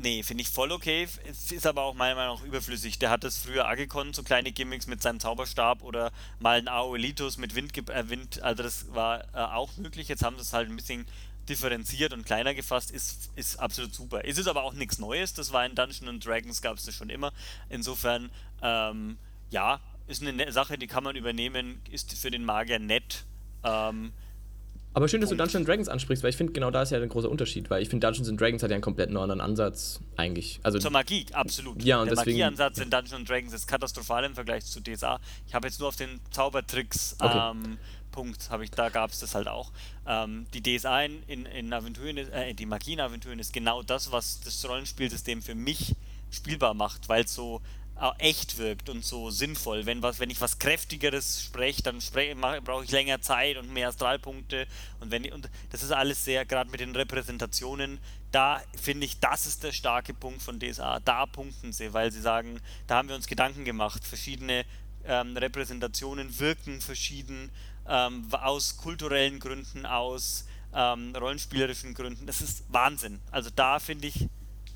Nee, finde ich voll okay. Es ist aber auch meiner Meinung nach überflüssig. Der hat das früher Agekon, so kleine Gimmicks mit seinem Zauberstab oder mal ein Aoelitus mit Wind, äh, Wind. Also das war äh, auch möglich. Jetzt haben sie es halt ein bisschen differenziert und kleiner gefasst. Ist, ist absolut super. Es ist aber auch nichts Neues. Das war in Dungeons and Dragons gab es das schon immer. Insofern, ähm, ja, ist eine ne- Sache, die kann man übernehmen. Ist für den Magier nett. Ähm, Aber schön, dass du. Dungeons Dragons ansprichst, weil ich finde, genau da ist ja ein großer Unterschied, weil ich finde, Dungeons Dragons hat ja einen komplett neuen Ansatz eigentlich. Also, Zur Magie, absolut. Ja, und der deswegen- Magieansatz in Dungeons Dragons ist katastrophal im Vergleich zu DSA. Ich habe jetzt nur auf den Zaubertricks Okay. ähm, Punkt, habe ich, da gab es das halt auch. Ähm, die DSA in, in, in Aventuren, äh, die Magie in Aventuren ist genau das, was das Rollenspielsystem für mich spielbar macht, weil es so echt wirkt und so sinnvoll. Wenn, was, wenn ich was Kräftigeres spreche, dann spre mach- brauche ich länger Zeit und mehr Astralpunkte. Und, wenn, und das ist alles sehr, gerade mit den Repräsentationen, da finde ich, das ist der starke Punkt von DSA. Da punkten sie, weil sie sagen, da haben wir uns Gedanken gemacht. Verschiedene ähm, Repräsentationen wirken verschieden ähm, aus kulturellen Gründen, aus ähm, rollenspielerischen Gründen. Das ist Wahnsinn. Also da finde ich,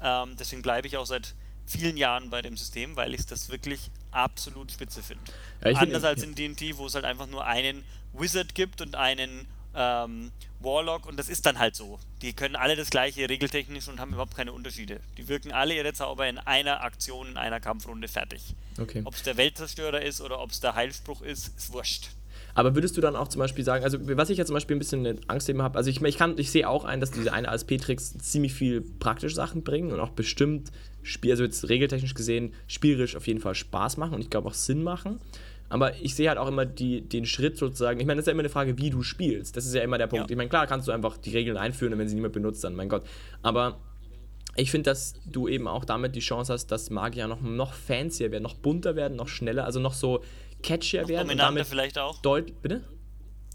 ähm, deswegen bleibe ich auch seit vielen Jahren bei dem System, weil ich das wirklich absolut spitze finde. Ja, ich find- Anders als in D&D, wo es halt einfach nur einen Wizard gibt und einen ähm, Warlock und das ist dann halt so. Die können alle das gleiche regeltechnisch und haben überhaupt keine Unterschiede. Die wirken alle ihre Zauber in einer Aktion, in einer Kampfrunde fertig. okay. Ob es der Weltzerstörer ist oder ob es der Heilspruch ist, ist wurscht. Aber würdest du dann auch zum Beispiel sagen, also was ich ja zum Beispiel ein bisschen Angst eben habe, also ich, ich kann, ich sehe auch ein, dass diese eine ASP-Tricks ziemlich viel praktische Sachen bringen und auch bestimmt, Spiel, also jetzt regeltechnisch gesehen, spielerisch auf jeden Fall Spaß machen und ich glaube auch Sinn machen. Aber ich sehe halt auch immer die, den Schritt sozusagen, ich meine, das ist ja immer eine Frage, wie du spielst. Das ist ja immer der Punkt. Ja. Ich meine, klar kannst du einfach die Regeln einführen und wenn sie niemand benutzt, dann mein Gott. Aber ich finde, dass du eben auch damit die Chance hast, dass Magier noch, noch fancier werden, noch bunter werden, noch schneller, also noch so catchier Noch werden. dominanter und damit vielleicht auch. Deut bitte?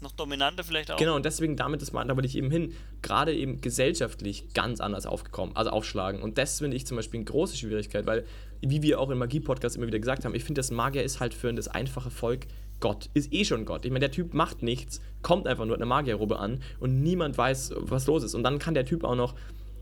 Noch dominanter vielleicht auch. Genau, und deswegen damit ist man, da wollte ich eben hin, gerade eben gesellschaftlich ganz anders aufgekommen, also aufschlagen. Und das finde ich zum Beispiel eine große Schwierigkeit, weil, wie wir auch im Magie-Podcast immer wieder gesagt haben, ich finde, das Magier ist halt für das einfache Volk Gott, ist eh schon Gott. Ich meine, der Typ macht nichts, kommt einfach nur in einer Magierrobe an und niemand weiß, was los ist. Und dann kann der Typ auch noch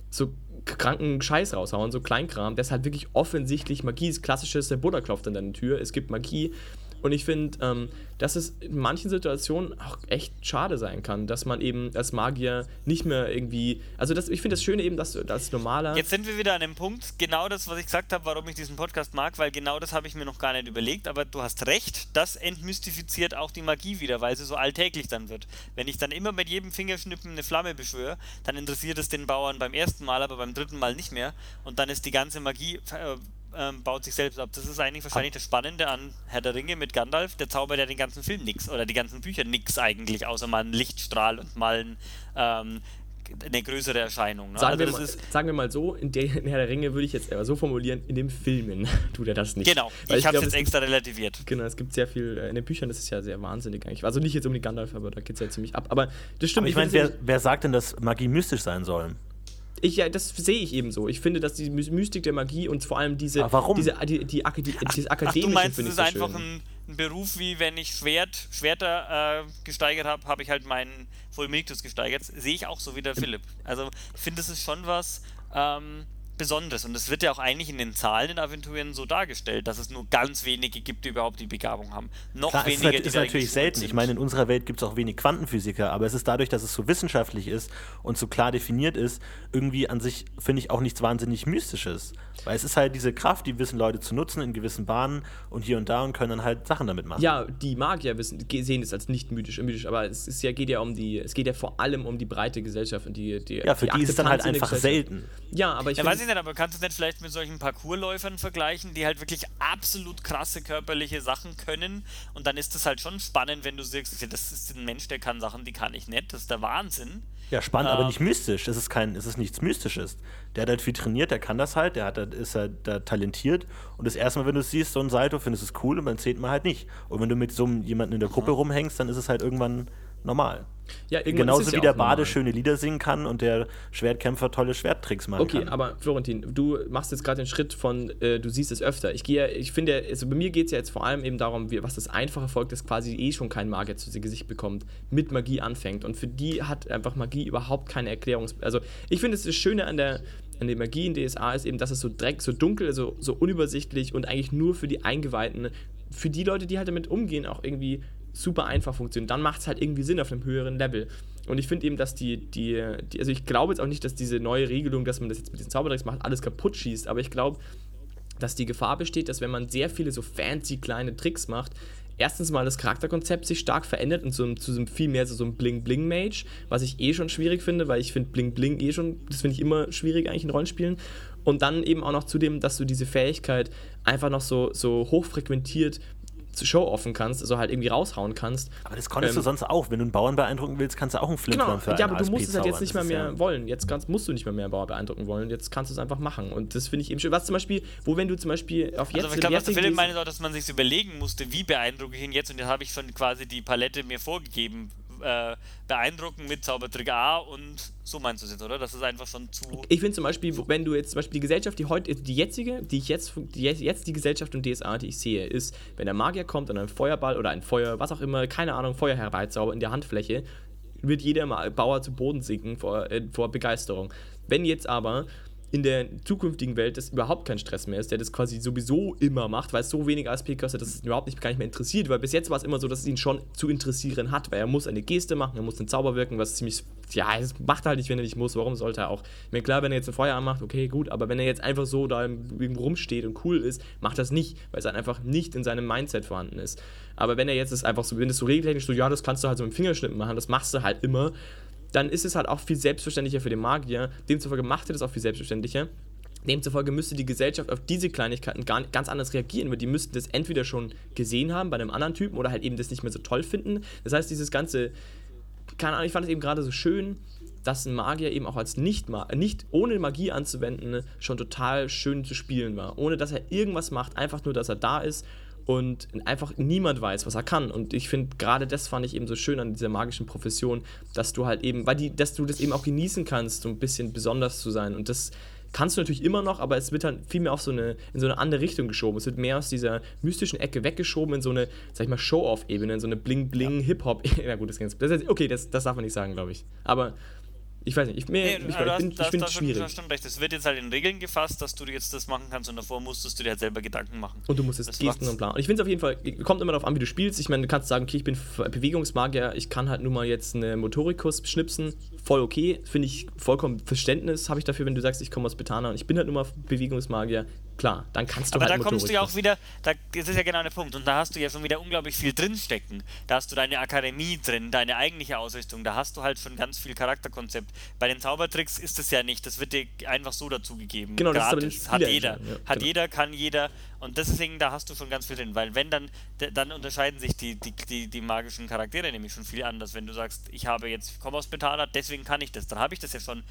so kranken Scheiß raushauen, so Kleinkram, das halt wirklich offensichtlich Magie ist. Klassisches, der Buddha klopft an deine Tür, es gibt Magie. Und ich finde, ähm, dass es in manchen Situationen auch echt schade sein kann, dass man eben als Magier nicht mehr irgendwie. Also das, ich finde das Schöne eben, dass du als normaler. Jetzt sind wir wieder an dem Punkt, genau das, was ich gesagt habe, warum ich diesen Podcast mag, weil genau das habe ich mir noch gar nicht überlegt, aber du hast recht, das entmystifiziert auch die Magie wieder, weil sie so alltäglich dann wird. Wenn ich dann immer mit jedem Fingerschnippen eine Flamme beschwöre, dann interessiert es den Bauern beim ersten Mal, aber beim dritten Mal nicht mehr und dann ist die ganze Magie äh, ähm, baut sich selbst ab. Das ist eigentlich wahrscheinlich das Spannende an Herr der Ringe mit Gandalf. Der zaubert ja den ganzen Film nix oder die ganzen Bücher nix eigentlich, außer mal einen Lichtstrahl und mal ein, ähm, eine größere Erscheinung. Ne? Sagen, Also wir das mal, ist, sagen wir mal so, in, der, in Herr der Ringe würde ich jetzt eher so formulieren, in den Filmen tut er das nicht. genau, Weil ich habe es jetzt gibt- extra relativiert. Genau, es gibt sehr viel, äh, in den Büchern ist es ja sehr wahnsinnig eigentlich. Also nicht jetzt um die Gandalf, aber da geht es ja ziemlich ab. Aber das stimmt. Aber ich meine, wer, wer sagt denn, dass Magie mystisch sein soll? Ich, ja, das sehe ich eben so. Ich finde, dass die My- Mystik der Magie und vor allem diese, diese die, die, Ak- die, dieses Ach, Akademische du meinst, finde es ich ist so einfach ein, ein Beruf, wie wenn ich Schwert, Schwerter äh, gesteigert habe, habe ich halt meinen Fulmictus gesteigert. Sehe ich auch so wie der Philipp. Also ich finde, das ist schon was ähm, Besonderes. Und es wird ja auch eigentlich in den Zahlen in Aventurien so dargestellt, dass es nur ganz wenige gibt, die überhaupt die Begabung haben. Noch Klar, es ist, weniger, nat- die ist da natürlich selten. sind. Ich meine, in unserer Welt gibt es auch wenig Quantenphysiker, aber es ist dadurch, dass es so wissenschaftlich ist und so klar definiert ist, irgendwie an sich, finde ich, auch nichts wahnsinnig Mystisches. Weil es ist halt diese Kraft, die wissen Leute zu nutzen in gewissen Bahnen und hier und da und können dann halt Sachen damit machen. Ja, die Magier wissen, sehen es als nicht mythisch, mythisch, aber es ist ja, geht ja um die, es geht ja vor allem um die breite Gesellschaft und die, die Ja, für die, ist es dann halt einfach selten. Ja, aber ich Ja, find- weiß ich nicht, aber kannst du es nicht vielleicht mit solchen Parkourläufern vergleichen, die halt wirklich absolut krasse körperliche Sachen können? Und dann ist es halt schon spannend, wenn du ja, das ist ein Mensch, der kann Sachen, die kann ich nicht. Das ist der Wahnsinn. Ja, spannend, aber Ähm. nicht mystisch. Es ist, kein, es ist nichts Mystisches. Der hat halt viel trainiert, der kann das halt, der hat, ist halt da talentiert. Und das erste Mal, wenn du es siehst, so ein Salto, findest du es cool und beim zehnten Mal halt nicht. Und wenn du mit so einem jemanden in der Gruppe rumhängst, dann ist es halt irgendwann normal. ja, Genauso wie ja der auch normal. Bade schöne Lieder singen kann und der Schwertkämpfer tolle Schwerttricks machen Okay, kann. aber Florentin, du machst jetzt gerade den Schritt von, äh, du siehst es öfter. Ich gehe, ich finde, also bei mir geht es ja jetzt vor allem eben darum, wie, was das einfache Volk, das quasi eh schon kein Magier zu Gesicht bekommt, mit Magie anfängt. Und für die hat einfach Magie überhaupt keine Erklärung. Also ich finde, es das Schöne an der, an der Magie in DSA ist eben, dass es so dreck, so dunkel, so, so unübersichtlich und eigentlich nur für die Eingeweihten, für die Leute, die halt damit umgehen, auch irgendwie super einfach funktioniert. Dann macht es halt irgendwie Sinn auf einem höheren Level. Und ich finde eben, dass die, die, die, also ich glaube jetzt auch nicht, dass diese neue Regelung, dass man das jetzt mit den Zaubertricks macht, alles kaputt schießt, aber ich glaube, dass die Gefahr besteht, dass wenn man sehr viele so fancy kleine Tricks macht, erstens mal das Charakterkonzept sich stark verändert und zu so einem viel mehr so, so einem Bling-Bling-Mage, was ich eh schon schwierig finde, weil ich finde Bling-Bling eh schon, das finde ich immer schwierig eigentlich in Rollenspielen. Und dann eben auch noch zudem, dass du diese Fähigkeit einfach noch so, so hochfrequentiert zu show-offen kannst, also halt irgendwie raushauen kannst. aber das konntest ähm, du sonst auch. Wenn du einen Bauern beeindrucken willst, kannst du auch einen Flimflam Genau, für ja, einen aber du musst ASP es halt jetzt nicht mehr mehr ja- wollen. Jetzt kannst, musst du nicht mehr mehr Bauer beeindrucken wollen. Jetzt kannst du es einfach machen. Und das finde ich eben schön. Was zum Beispiel, wo wenn du zum Beispiel auf jetzt Also ich glaube, was der Philipp meinte, ist auch, dass man sich überlegen musste, wie beeindrucke ich ihn jetzt. Und jetzt habe ich schon quasi die Palette mir vorgegeben. Äh, beeindrucken mit Zaubertrick A und so meinst du es jetzt, oder? Das ist einfach schon zu. Ich finde zum Beispiel, wenn du jetzt zum Beispiel die Gesellschaft, die heute, die jetzige, die ich jetzt, die jetzt, die Gesellschaft und DSA, die ich sehe, ist, wenn der Magier kommt und ein Feuerball oder ein Feuer, was auch immer, keine Ahnung, Feuer herbeizaubert in der Handfläche, wird jeder Bauer zu Boden sinken vor, äh, vor Begeisterung. Wenn jetzt aber in der zukünftigen Welt das überhaupt kein Stress mehr ist, der das quasi sowieso immer macht, weil es so wenig ASP kostet, dass es ihn überhaupt nicht, gar nicht mehr interessiert, weil bis jetzt war es immer so, dass es ihn schon zu interessieren hat, weil er muss eine Geste machen, er muss einen Zauber wirken, was ziemlich, ja, das macht er halt nicht, wenn er nicht muss, warum sollte er auch? Meine, klar, wenn er jetzt ein Feuer anmacht, okay, gut, aber wenn er jetzt einfach so da irgendwo rumsteht und cool ist, macht das nicht, weil es halt einfach nicht in seinem Mindset vorhanden ist. Aber wenn er jetzt ist einfach so, wenn es so regeltechnisch so, ja, das kannst du halt so mit dem Fingerschnippen machen, das machst du halt immer, dann ist es halt auch viel selbstverständlicher für den Magier, demzufolge macht er das auch viel selbstverständlicher. Demzufolge müsste die Gesellschaft auf diese Kleinigkeiten gar, ganz anders reagieren, weil die müssten das entweder schon gesehen haben bei einem anderen Typen oder halt eben das nicht mehr so toll finden. Das heißt, dieses ganze, keine Ahnung, ich fand es eben gerade so schön, dass ein Magier eben auch als nicht, nicht ohne Magie anzuwenden schon total schön zu spielen war. Ohne dass er irgendwas macht, einfach nur, dass er da ist und einfach niemand weiß, was er kann. Und ich finde, gerade das fand ich eben so schön an dieser magischen Profession, dass du halt eben, weil die, dass du das eben auch genießen kannst, so ein bisschen besonders zu sein. Und das kannst du natürlich immer noch, aber es wird dann viel mehr auf so eine, in so eine andere Richtung geschoben. Es wird mehr aus dieser mystischen Ecke weggeschoben in so eine, sag ich mal, Show-Off-Ebene, in so eine Bling-Bling-Hip-Hop. Ja gut, das, das, okay, das, das darf man nicht sagen, glaube ich. Aber ich weiß nicht, ich, mehr, nee, ich, ich, bin, ich finde es schwierig. Du hast schon recht. Es wird jetzt halt in Regeln gefasst, dass du jetzt das machen kannst und davor musstest du dir halt selber Gedanken machen. Und du musst es Gesten und planen. Und ich finde es auf jeden Fall, kommt immer darauf an, wie du spielst. Ich meine, du kannst sagen, okay, ich bin Bewegungsmagier, ich kann halt nur mal jetzt eine Motorikus schnipsen. Voll okay, finde ich vollkommen Verständnis habe ich dafür, wenn du sagst, ich komme aus Betana und ich bin halt nur mal Bewegungsmagier klar, dann kannst du Aber halt da kommst du ja auch wieder, da, das ist ja genau der Punkt, und da hast du ja schon wieder unglaublich viel drinstecken. Da hast du deine Akademie drin, deine eigentliche Ausrichtung, da hast du halt schon ganz viel Charakterkonzept. Bei den Zaubertricks ist es ja nicht, das wird dir einfach so dazugegeben. Genau, Gratis. das ist aber Hat jeder. Ja, Hat genau. jeder, kann jeder. Und deswegen, da hast du schon ganz viel drin, weil wenn dann, dann unterscheiden sich die, die, die, die magischen Charaktere nämlich schon viel anders. Wenn du sagst, ich habe jetzt, komme aus Betana, deswegen kann ich das, dann habe ich das ja schon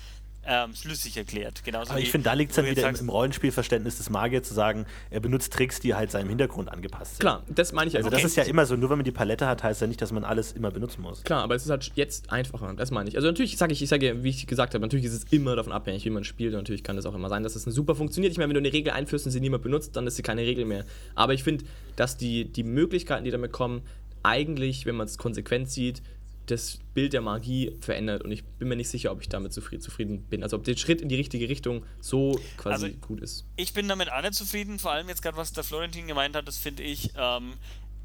ähm, schlüssig erklärt. Genauso Aber ich finde, da liegt es dann wieder im, im, Rollenspielverständnis des Magiers zu sagen, er benutzt Tricks, die halt seinem Hintergrund angepasst sind. Klar, das meine ich Also okay. das ist ja immer so, nur wenn man die Palette hat, heißt ja nicht, dass man alles immer benutzen muss. Klar, aber es ist halt jetzt einfacher, das meine ich. Also natürlich sage ich, ich sage, wie ich gesagt habe, natürlich ist es immer davon abhängig, wie man spielt und natürlich kann es auch immer sein, dass es super funktioniert. Ich meine, wenn du eine Regel einführst und sie niemand benutzt, dann ist sie keine Regel mehr. Aber ich finde, dass die, die Möglichkeiten, die damit kommen, eigentlich, wenn man es konsequent sieht, das Bild der Magie verändert und ich bin mir nicht sicher, ob ich damit zufrieden, bin. Also ob der Schritt in die richtige Richtung so quasi also, gut ist. Ich bin damit nicht zufrieden, vor allem jetzt gerade, was der Florentin gemeint hat, das finde ich, ähm,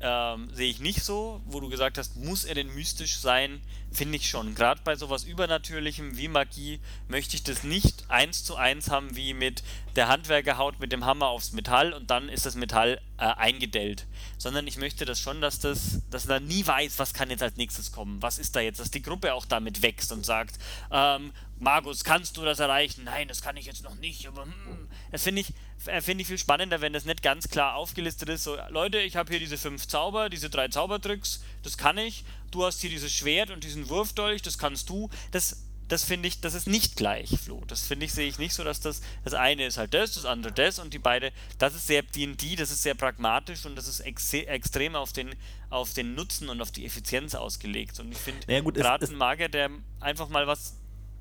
ähm, sehe ich nicht so, wo du gesagt hast, muss er denn mystisch sein, finde ich schon. Gerade bei sowas Übernatürlichem wie Magie möchte ich das nicht eins zu eins haben, wie mit der Handwerker haut mit dem Hammer aufs Metall und dann ist das Metall äh, eingedellt. Sondern ich möchte das schon, dass das, dass er nie weiß, was kann jetzt als nächstes kommen, was ist da jetzt, dass die Gruppe auch damit wächst und sagt, ähm, Magus, kannst du das erreichen? Nein, das kann ich jetzt noch nicht, aber hm, das finde ich, äh, finde ich viel spannender, wenn das nicht ganz klar aufgelistet ist. So, Leute, ich habe hier diese fünf Zauber, diese drei Zaubertricks, das kann ich. Du hast hier dieses Schwert und diesen Wurfdolch, das kannst du. Das, das finde ich, das ist nicht gleich, Flo. Das finde ich, sehe ich nicht so, dass das, das eine ist halt das, das andere das und die beide, das ist sehr D&D, das ist sehr pragmatisch und das ist ex extrem auf den, auf den Nutzen und auf die Effizienz ausgelegt. Und ich finde, gerade ein Magier, der einfach mal was,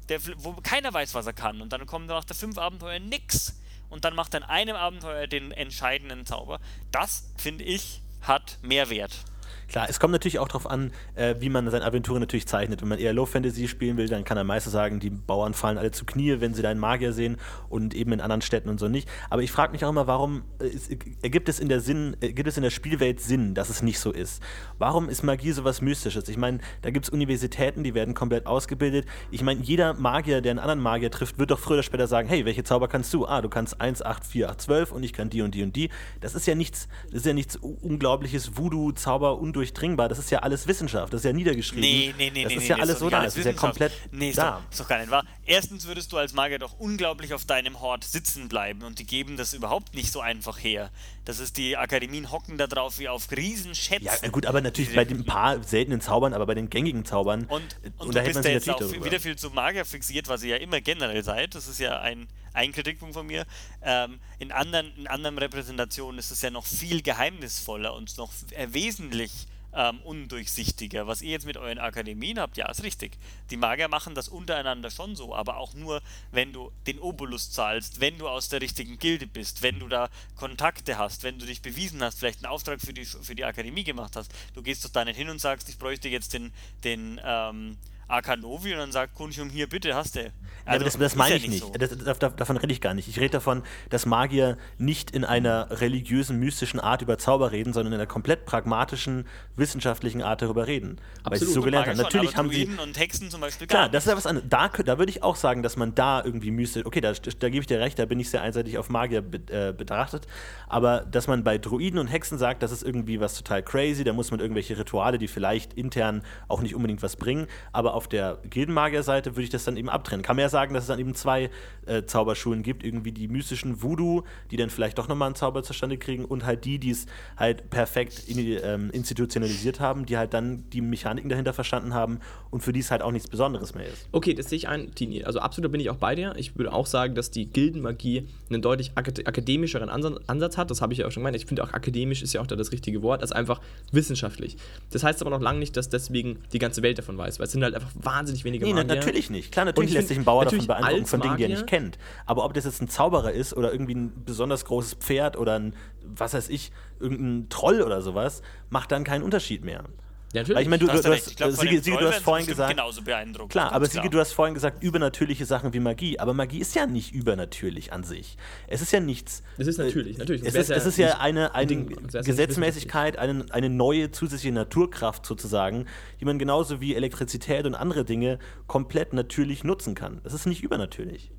der, wo keiner weiß, was er kann und dann kommt nach der fünf Abenteuer nix und dann macht er in einem Abenteuer den entscheidenden Zauber. Das, finde ich, hat mehr Wert. Klar, es kommt natürlich auch darauf an, äh, wie man seine Aventuren natürlich zeichnet. Wenn man eher Low Fantasy spielen will, dann kann er meistens sagen, die Bauern fallen alle zu Knie, wenn sie deinen Magier sehen und eben in anderen Städten und so nicht. Aber ich frage mich auch immer, warum äh, ergibt es in der Sinn, ergibt es in der Spielwelt Sinn, dass es nicht so ist? Warum ist Magie so was Mystisches? Ich meine, da gibt es Universitäten, die werden komplett ausgebildet. Ich meine, jeder Magier, der einen anderen Magier trifft, wird doch früher oder später sagen, hey, welche Zauber kannst du? Ah, du kannst 1, 8, 4, 8, 12 und ich kann die und die und die. Das ist ja nichts, das ist ja nichts Unglaubliches, Voodoo-Zauber undurchdringbar. Das ist ja alles Wissenschaft, das ist ja niedergeschrieben. Nee, nee, nee, das nee, ist nee, ja nee, alles so da, das ist ja komplett nee, ist da. Doch, ist doch gar nicht wahr. Erstens würdest du als Magier doch unglaublich auf deinem Hort sitzen bleiben und die geben das überhaupt nicht so einfach her. Das ist die Akademien hocken da drauf wie auf Riesenschätzen. Ja, gut, aber natürlich bei den paar seltenen Zaubern, aber bei den gängigen Zaubern und, und, und du bist ja jetzt auch darüber. wieder viel zu Magier fixiert, was ihr ja immer generell seid. Das ist ja ein ein Kritikpunkt von mir. Ähm, in, anderen, in anderen Repräsentationen ist es ja noch viel geheimnisvoller und noch äh, wesentlich ähm, undurchsichtiger. Was ihr jetzt mit euren Akademien habt, ja, ist richtig. Die Magier machen das untereinander schon so, aber auch nur, wenn du den Obolus zahlst, wenn du aus der richtigen Gilde bist, wenn du da Kontakte hast, wenn du dich bewiesen hast, vielleicht einen Auftrag für die, für die Akademie gemacht hast. Du gehst doch da nicht hin und sagst, ich bräuchte jetzt den, den ähm, Arkanovi und dann sagt Kunchum, hier bitte, hast du. Also, ja, das, das meine ja ich nicht. So. Das, das, davon rede ich gar nicht. Ich rede davon, dass Magier nicht in einer religiösen, mystischen Art über Zauber reden, sondern in einer komplett pragmatischen, wissenschaftlichen Art darüber reden. Absolut. Weil sie so gelernt haben. Natürlich haben sie. und Hexen zum Beispiel Klar, das ist ja was anderes. Da, da würde ich auch sagen, dass man da irgendwie mystisch. Okay, da, da gebe ich dir recht, da bin ich sehr einseitig auf Magier be, äh, betrachtet. Aber dass man bei Druiden und Hexen sagt, das ist irgendwie was total crazy, da muss man irgendwelche Rituale, die vielleicht intern auch nicht unbedingt was bringen, aber auf der Gildenmagier-Seite würde ich das dann eben abtrennen. Kann man ja sagen, dass es dann eben zwei äh, Zauberschulen gibt, irgendwie die mystischen Voodoo, die dann vielleicht doch nochmal einen Zauber zustande kriegen und halt die, die es halt perfekt in, ähm, institutionalisiert haben, die halt dann die Mechaniken dahinter verstanden haben und für die es halt auch nichts Besonderes mehr ist. Okay, das sehe ich ein, Tini. Also absolut bin ich auch bei dir. Ich würde auch sagen, dass die Gildenmagie einen deutlich akad akademischeren Ansatz hat. Das habe ich ja auch schon gemeint. Ich finde auch akademisch ist ja auch da das richtige Wort, als einfach wissenschaftlich. Das heißt aber noch lange nicht, dass deswegen die ganze Welt davon weiß, weil es sind halt einfach wahnsinnig wenige nee, Magier. natürlich nicht. Klar, natürlich lässt sich ein Bauer davon beeindrucken, von Dingen, die er nicht kennt. Aber ob das jetzt ein Zauberer ist oder irgendwie ein besonders großes Pferd oder ein, was weiß ich, irgendein Troll oder sowas, macht dann keinen Unterschied mehr. Ja, natürlich. Weil ich meine, du, du, du, hast, glaub, Siege, Siege, du hast vorhin gesagt. Genauso beeindruckt. Klar, aber Siege, klar. du hast vorhin gesagt, übernatürliche Sachen wie Magie. Aber Magie ist ja nicht übernatürlich an sich. Es ist ja nichts. Es ist natürlich, natürlich. Es ist, wär's es ist ja eine, eine Ding, ja Gesetzmäßigkeit, eine, eine neue zusätzliche Naturkraft sozusagen, die man genauso wie Elektrizität und andere Dinge komplett natürlich nutzen kann. Das ist nicht übernatürlich.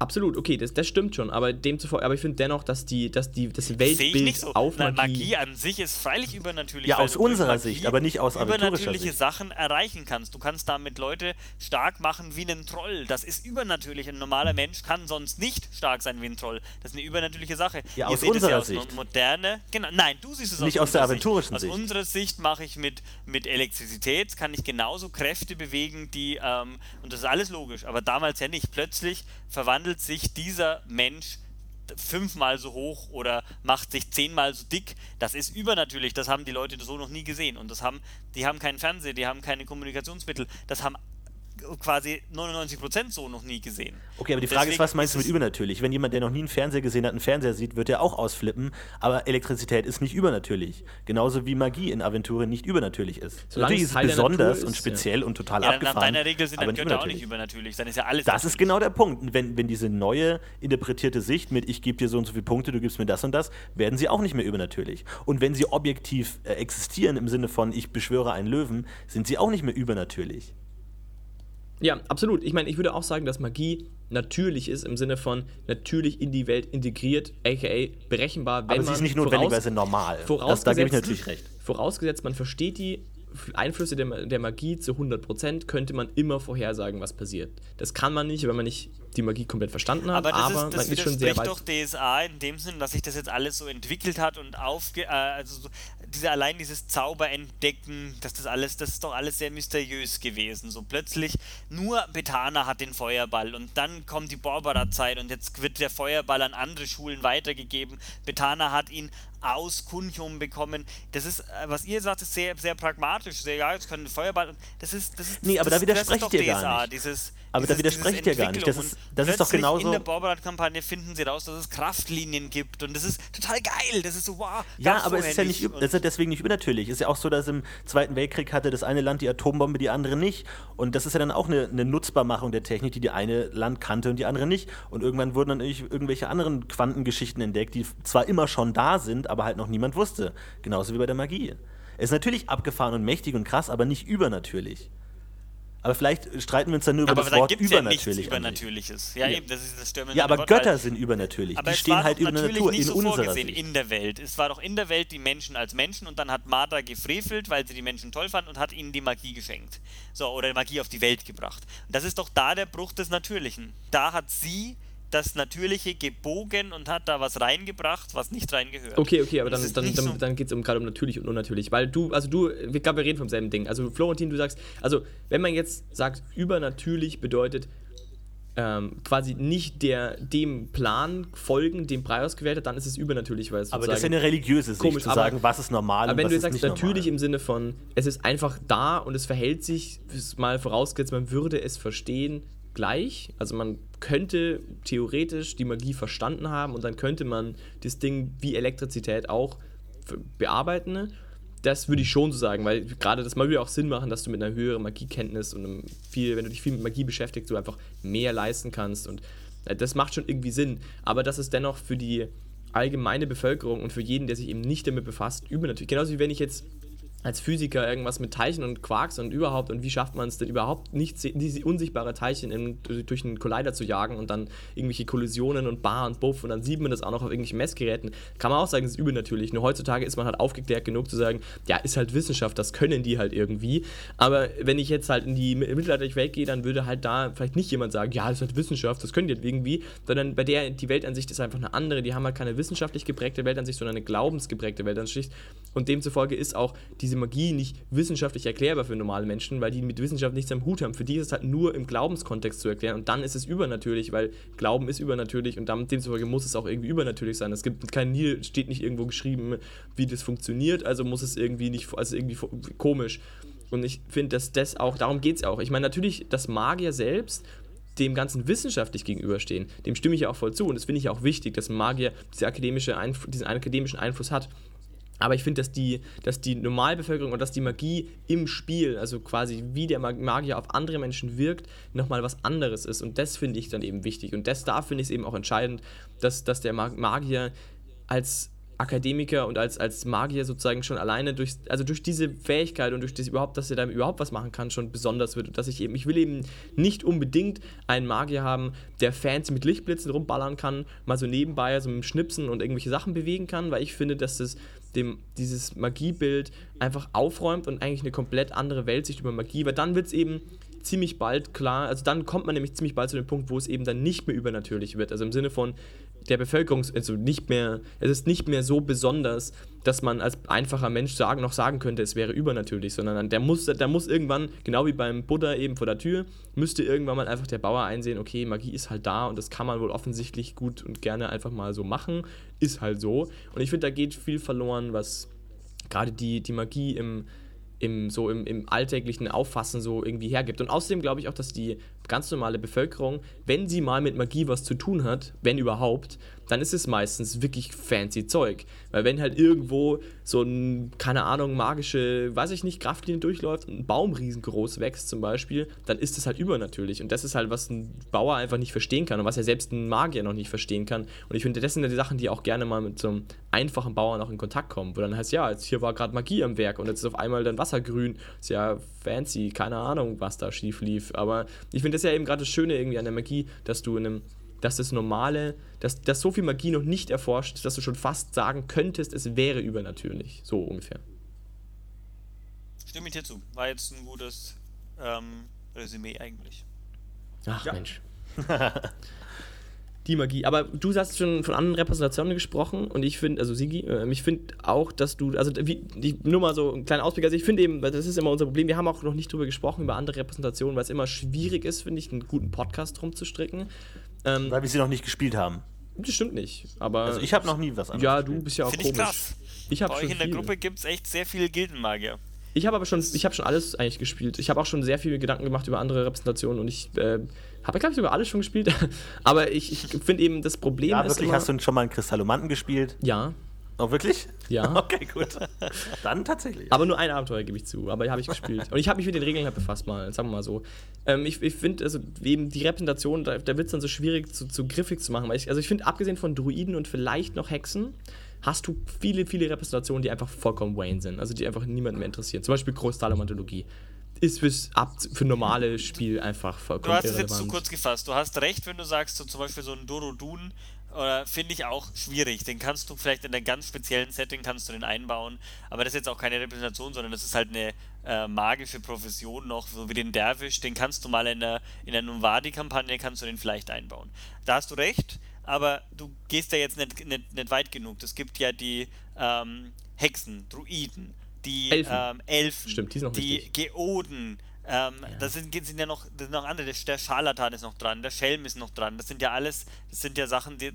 Absolut, okay, das, das stimmt schon, aber demzufolge, aber ich finde dennoch, dass die, dass die, das Sehe ich Weltbild nicht so. auf Na, Magie, Magie an sich ist freilich übernatürlich. Ja, aus unserer Magie Sicht, aber nicht aus übernatürliche Sicht. Sachen erreichen kannst. Du kannst damit Leute stark machen wie einen Troll. Das ist übernatürlich. Ein normaler Mensch kann sonst nicht stark sein wie ein Troll. Das ist eine übernatürliche Sache. Ja, Ihr aus seht es unserer ja aus Sicht. mo- Moderne. Genau. Nein, du siehst es Nicht aus aus der aventurischen Sicht. Sicht. Aus unserer Sicht mache ich mit, mit Elektrizität, kann ich genauso Kräfte bewegen, die, ähm, und das ist alles logisch, aber damals ja nicht. Plötzlich verwandelt sich dieser Mensch fünfmal so hoch oder macht sich zehnmal so dick. Das ist übernatürlich. Das haben die Leute so noch nie gesehen. Und das haben, die haben keinen Fernseher, die haben keine Kommunikationsmittel. Das haben quasi 99% so noch nie gesehen. Okay, aber die Frage ist, was meinst du mit übernatürlich? Wenn jemand, der noch nie einen Fernseher gesehen hat, einen Fernseher sieht, wird er auch ausflippen. Aber Elektrizität ist nicht übernatürlich. Genauso wie Magie in Aventuren nicht übernatürlich ist. Solange Natürlich ist es besonders Natur und ist, speziell und total Ja, dann nach abgefahren. deiner Regel sind aber dann auch nicht übernatürlich. übernatürlich. Dann ist ja alles Das ist genau der Punkt. Wenn, wenn diese neue interpretierte Sicht mit ich gebe dir so und so viele Punkte, du gibst mir das und das, werden sie auch nicht mehr übernatürlich. Und wenn sie objektiv äh, existieren im Sinne von ich beschwöre einen Löwen, sind sie auch nicht mehr übernatürlich. Ja, absolut. Ich meine, ich würde auch sagen, dass Magie natürlich ist, im Sinne von natürlich in die Welt integriert, aka berechenbar, wenn Aber sie ist nicht notwendigerweise normal. Das, da gebe ich vorausgesetzt- natürlich recht. Vorausgesetzt, man versteht die Einflüsse der, der Magie zu 100%, könnte man immer vorhersagen, was passiert. Das kann man nicht, wenn man nicht die Magie komplett verstanden hat, Aber das, aber ist, das man ist schon sehr weit. doch DSA in dem Sinn, dass sich das jetzt alles so entwickelt hat und aufge... Äh, also so, diese, allein dieses Zauberentdecken, dass das alles, das ist doch alles sehr mysteriös gewesen. So plötzlich nur Betana hat den Feuerball und dann kommt die Barbara-Zeit und jetzt wird der Feuerball an andere Schulen weitergegeben. Betana hat ihn aus Kunchum bekommen. Das ist, äh, was ihr sagt, ist sehr, sehr pragmatisch. Sehr, ja, jetzt können Feuerball... Das ist, das ist, Nee, aber das, da widersprecht ihr gar nicht. Dieses, Aber da dieses, widersprecht dieses ihr gar nicht. Das ist- das ist doch genauso- In der Barbarat-Kampagne finden sie raus, dass es Kraftlinien gibt und das ist total geil. Das ist so, wow. Ja, aber es ist ja nicht, das ist ja deswegen nicht übernatürlich. Es ist ja auch so, dass im Zweiten Weltkrieg hatte das eine Land die Atombombe, die andere nicht. Und das ist ja dann auch eine, eine Nutzbarmachung der Technik, die die eine Land kannte und die andere nicht. Und irgendwann wurden dann irgendwelche anderen Quantengeschichten entdeckt, die zwar immer schon da sind, aber halt noch niemand wusste. Genauso wie bei der Magie. Es ist natürlich abgefahren und mächtig und krass, aber nicht übernatürlich. Aber vielleicht streiten wir uns dann nur über aber das Wort ja übernatürlich. sich. Übernatürliches. Ja, eben, das ist das störende Ja, aber Wort, Götter sind übernatürlich. Aber die stehen halt über der Natur nicht in so unserer vorgesehen Sicht. in der Welt. Es war doch in der Welt die Menschen als Menschen und dann hat Martha gefrevelt, weil sie die Menschen toll fand und hat ihnen die Magie geschenkt. So, oder Magie auf die Welt gebracht. Und das ist doch da der Bruch des Natürlichen. Da hat sie das Natürliche gebogen und hat da was reingebracht, was nicht reingehört. Okay, okay, aber dann, dann, dann, so- dann geht es um, gerade um natürlich und unnatürlich. Weil du, also du, wir glaube, wir reden vom selben Ding. Also Florentin, du sagst, also wenn man jetzt sagt, übernatürlich bedeutet ähm, quasi nicht der, dem Plan folgen, dem Brei ausgewählt hat, dann ist es übernatürlich, weil es Aber das ist ja eine religiöse Sicht, Komisch, zu aber- sagen, was ist normal Aber und wenn was du ist sagst, nicht natürlich normal. im Sinne von, es ist einfach da und es verhält sich, mal vorausgesetzt, man würde es verstehen, gleich. Also man könnte theoretisch die Magie verstanden haben und dann könnte man das Ding wie Elektrizität auch bearbeiten. Das würde ich schon so sagen, weil gerade das mal wieder auch Sinn machen, dass du mit einer höheren Magiekenntnis und viel, wenn du dich viel mit Magie beschäftigst, du einfach mehr leisten kannst und äh, das macht schon irgendwie Sinn. Aber das ist dennoch für die allgemeine Bevölkerung und für jeden, der sich eben nicht damit befasst, übernatürlich. Genauso wie wenn ich jetzt als Physiker irgendwas mit Teilchen und Quarks und überhaupt und wie schafft man es denn überhaupt nicht, diese unsichtbare Teilchen in, durch einen Collider zu jagen und dann irgendwelche Kollisionen und Bar und Buff und dann sieht man das auch noch auf irgendwelchen Messgeräten. Kann man auch sagen, das ist übernatürlich. Nur heutzutage ist man halt aufgeklärt genug zu sagen, ja, ist halt Wissenschaft, das können die halt irgendwie. Aber wenn ich jetzt halt in die mittelalterliche Welt gehe, dann würde halt da vielleicht nicht jemand sagen, ja, ist halt Wissenschaft, das können die halt irgendwie, sondern bei der die Weltansicht ist einfach eine andere. Die haben halt keine wissenschaftlich geprägte Weltansicht, sondern eine glaubensgeprägte Weltansicht. Und demzufolge ist auch diese Magie nicht wissenschaftlich erklärbar für normale Menschen, weil die mit Wissenschaft nichts am Hut haben. Für die ist es halt nur im Glaubenskontext zu erklären und dann ist es übernatürlich, weil Glauben ist übernatürlich und damit demzufolge muss es auch irgendwie übernatürlich sein. Es gibt kein steht nicht irgendwo geschrieben, wie das funktioniert, also muss es irgendwie nicht, also irgendwie komisch. Und ich finde, dass das auch, darum geht es auch. Ich meine, natürlich, dass Magier selbst dem Ganzen wissenschaftlich gegenüberstehen, dem stimme ich ja auch voll zu. Und das finde ich auch wichtig, dass Magier diese akademische diesen akademischen Einfluss hat. Aber ich finde, dass die, dass die Normalbevölkerung und dass die Magie im Spiel, also quasi wie der Magier auf andere Menschen wirkt, nochmal was anderes ist. Und das finde ich dann eben wichtig. Und das da finde ich es eben auch entscheidend, dass, dass der Magier als Akademiker und als, als Magier sozusagen schon alleine durch, also durch diese Fähigkeit und durch das überhaupt, dass er da überhaupt was machen kann, schon besonders wird. Und dass ich eben, ich will eben nicht unbedingt einen Magier haben, der Fans mit Lichtblitzen rumballern kann, mal so nebenbei so mit dem Schnipsen und irgendwelche Sachen bewegen kann, weil ich finde, dass das dem, dieses Magiebild einfach aufräumt und eigentlich eine komplett andere Weltsicht über Magie, weil dann wird es eben ziemlich bald klar, also dann kommt man nämlich ziemlich bald zu dem Punkt, wo es eben dann nicht mehr übernatürlich wird. Also im Sinne von, der Bevölkerung, also nicht mehr, es ist nicht mehr so besonders, dass man als einfacher Mensch sagen, noch sagen könnte, es wäre übernatürlich, sondern der muss, der muss irgendwann, genau wie beim Buddha eben vor der Tür, müsste irgendwann mal einfach der Bauer einsehen, okay, Magie ist halt da und das kann man wohl offensichtlich gut und gerne einfach mal so machen, ist halt so. Und ich finde, da geht viel verloren, was gerade die, die Magie im, im, so im, im alltäglichen Auffassen so irgendwie hergibt. Und außerdem glaube ich auch, dass die ganz normale Bevölkerung, wenn sie mal mit Magie was zu tun hat, wenn überhaupt, dann ist es meistens wirklich fancy Zeug. Weil wenn halt irgendwo so ein, keine Ahnung, magische, weiß ich nicht, Kraftlinie durchläuft und ein Baum riesengroß wächst zum Beispiel, dann ist das halt übernatürlich. Und das ist halt, was ein Bauer einfach nicht verstehen kann und was ja selbst ein Magier noch nicht verstehen kann. Und ich finde, das sind ja die Sachen, die auch gerne mal mit so einem einfachen Bauern auch in Kontakt kommen, wo dann heißt, ja, jetzt hier war gerade Magie am Werk und jetzt ist auf einmal dann Wassergrün. Ist ja fancy, keine Ahnung, was da schief lief. Aber ich finde das ja eben gerade das Schöne irgendwie an der Magie, dass du in einem dass das Normale, dass, dass so viel Magie noch nicht erforscht ist, dass du schon fast sagen könntest, es wäre übernatürlich. So ungefähr. Stimme ich dir zu. War jetzt ein gutes ähm, Resümee eigentlich. Ach ja. Mensch. die Magie. Aber du hast schon von anderen Repräsentationen gesprochen und ich finde, also Sigi, äh, ich finde auch, dass du, also wie, ich, nur mal so ein kleiner Ausblick, also ich finde eben, das ist immer unser Problem, wir haben auch noch nicht drüber gesprochen, über andere Repräsentationen, weil es immer schwierig ist, finde ich, einen guten Podcast rumzustricken. Ähm, weil wir sie noch nicht gespielt haben. Das stimmt nicht, aber... Also ich habe noch nie was anderes Ja, du bist ja auch Find komisch. Ich krass. Ich Bei euch in der Gruppe gibt es echt sehr viele Gildenmagier. Ich habe aber schon, ich habe schon alles eigentlich gespielt. Ich habe auch schon sehr viele Gedanken gemacht über andere Repräsentationen und ich äh, habe, glaube ich, sogar alles schon gespielt. aber ich, ich finde eben, das Problem ja, ist. Wirklich, immer, hast du schon mal einen Kristallomanten gespielt? Ja. Oh, wirklich? Ja. Okay, gut. Dann tatsächlich. Aber nur ein Abenteuer gebe ich zu, aber habe ich gespielt. Und ich habe mich mit den Regeln halt befasst mal, sagen wir mal so. Ähm, ich ich finde, also eben die Repräsentation, da, da wird es dann so schwierig zu, zu griffig zu machen. Ich, also ich finde, abgesehen von Druiden und vielleicht noch Hexen, hast du viele, viele Repräsentationen, die einfach vollkommen Wayne sind. Also die einfach niemanden mehr interessieren. Zum Beispiel Großtalomantologie ist fürs Ab für normale Spiel einfach vollkommen Du hast es jetzt zu kurz gefasst. Du hast recht, wenn du sagst, so zum Beispiel so ein Dorodun oder finde ich auch schwierig. Den kannst du vielleicht in einem ganz speziellen Setting kannst du den einbauen, aber das ist jetzt auch keine Repräsentation, sondern das ist halt eine äh, magische Profession noch, so wie den Derwisch, den kannst du mal in der in der Nuvadi-Kampagne kannst du den vielleicht einbauen. Da hast du recht, aber du gehst ja jetzt nicht, nicht, nicht weit genug. Es gibt ja die ähm, Hexen, Druiden, die Elfen, ähm, Elfen Stimmt, die, die Geoden, ähm, ja. Das sind, sind ja noch, das sind noch andere. Der Scharlatan ist noch dran, der Schelm ist noch dran. Das sind ja alles, das sind ja Sachen, die,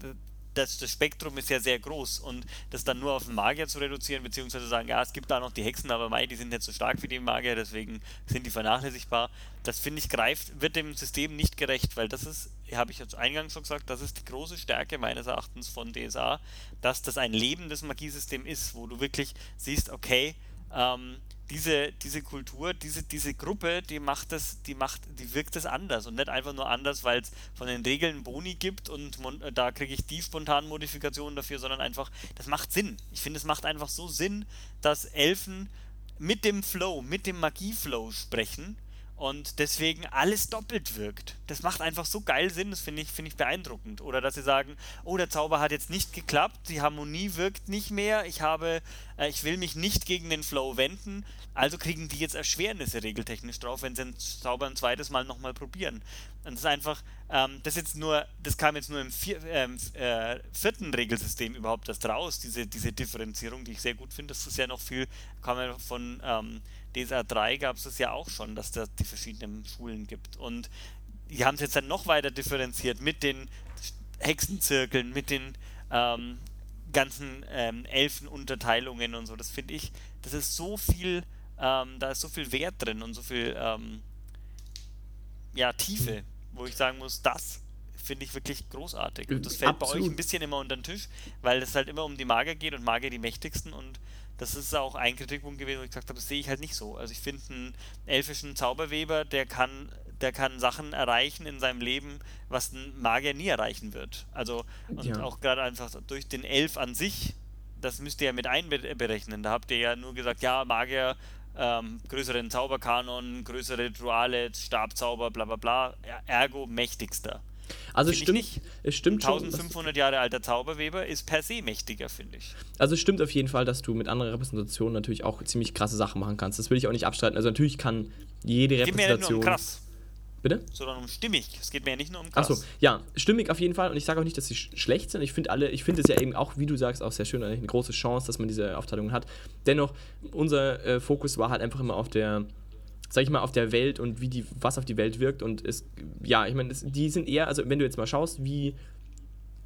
das, das Spektrum ist ja sehr groß und das dann nur auf den Magier zu reduzieren, beziehungsweise sagen, ja, es gibt da noch die Hexen, aber mei, die sind nicht so stark wie die Magier, deswegen sind die vernachlässigbar. Das finde ich greift, wird dem System nicht gerecht, weil das ist, habe ich jetzt eingangs schon gesagt, das ist die große Stärke meines Erachtens von DSA, dass das ein lebendes Magiesystem ist, wo du wirklich siehst, okay, ähm, diese, diese Kultur, diese, diese Gruppe, die macht das, die macht, die wirkt das anders und nicht einfach nur anders, weil es von den Regeln Boni gibt und da kriege ich die spontanen Modifikationen dafür, sondern einfach, das macht Sinn. Ich finde, es macht einfach so Sinn, dass Elfen mit dem Flow, mit dem Magieflow sprechen und deswegen alles doppelt wirkt. Das macht einfach so geil Sinn, das finde ich, find ich beeindruckend. Oder dass sie sagen, oh, der Zauber hat jetzt nicht geklappt, die Harmonie wirkt nicht mehr, ich habe, äh, ich will mich nicht gegen den Flow wenden, also kriegen die jetzt Erschwernisse regeltechnisch drauf, wenn sie den Zauber ein zweites Mal nochmal probieren. Und das ist einfach, ähm, das jetzt nur, das kam jetzt nur im vier, ähm, äh, vierten Regelsystem überhaupt erst raus, diese, diese Differenzierung, die ich sehr gut finde. Das ist ja noch viel, kam ja von ähm, DSA 3 gab es das ja auch schon, dass da die verschiedenen Schulen gibt. Und die haben es jetzt dann noch weiter differenziert mit den Hexenzirkeln, mit den ähm, ganzen ähm, Elfenunterteilungen und so. Das finde ich, das ist so viel, ähm, da ist so viel Wert drin und so viel ähm, ja, Tiefe, wo ich sagen muss, das finde ich wirklich großartig. Und das fällt Absolut. bei euch ein bisschen immer unter den Tisch, weil es halt immer um die Magier geht und Magier die mächtigsten und das ist auch ein Kritikpunkt gewesen, wo ich gesagt habe, das sehe ich halt nicht so. Also ich finde einen elfischen Zauberweber, der kann, der kann Sachen erreichen in seinem Leben, was ein Magier nie erreichen wird. Also und ja. auch gerade einfach durch den Elf an sich, das müsst ihr ja mit einberechnen. Da habt ihr ja nur gesagt, ja, Magier, ähm, größeren Zauberkanon, größere Rituale, Stabzauber, bla bla bla, ergo mächtigster. Also es stimmt, es stimmt 1500 Jahre alter Zauberweber ist per se mächtiger, finde ich. Also es stimmt auf jeden Fall, dass du mit anderen Repräsentationen natürlich auch ziemlich krasse Sachen machen kannst. Das will ich auch nicht abstreiten. Also natürlich kann jede Repräsentation... Geht mir ja nur um krass. Bitte? Sondern um stimmig. Es geht mir ja nicht nur um krass. Achso, ja, stimmig auf jeden Fall. Und ich sage auch nicht, dass sie schlecht sind. Ich finde alle, ich finde es ja eben auch, wie du sagst, auch sehr schön, eine große Chance, dass man diese Aufteilung hat. Dennoch, unser äh, Fokus war halt einfach immer auf der sag ich mal, auf der Welt und wie die, was auf die Welt wirkt. Und es, ja, ich meine, die sind eher, also wenn du jetzt mal schaust, wie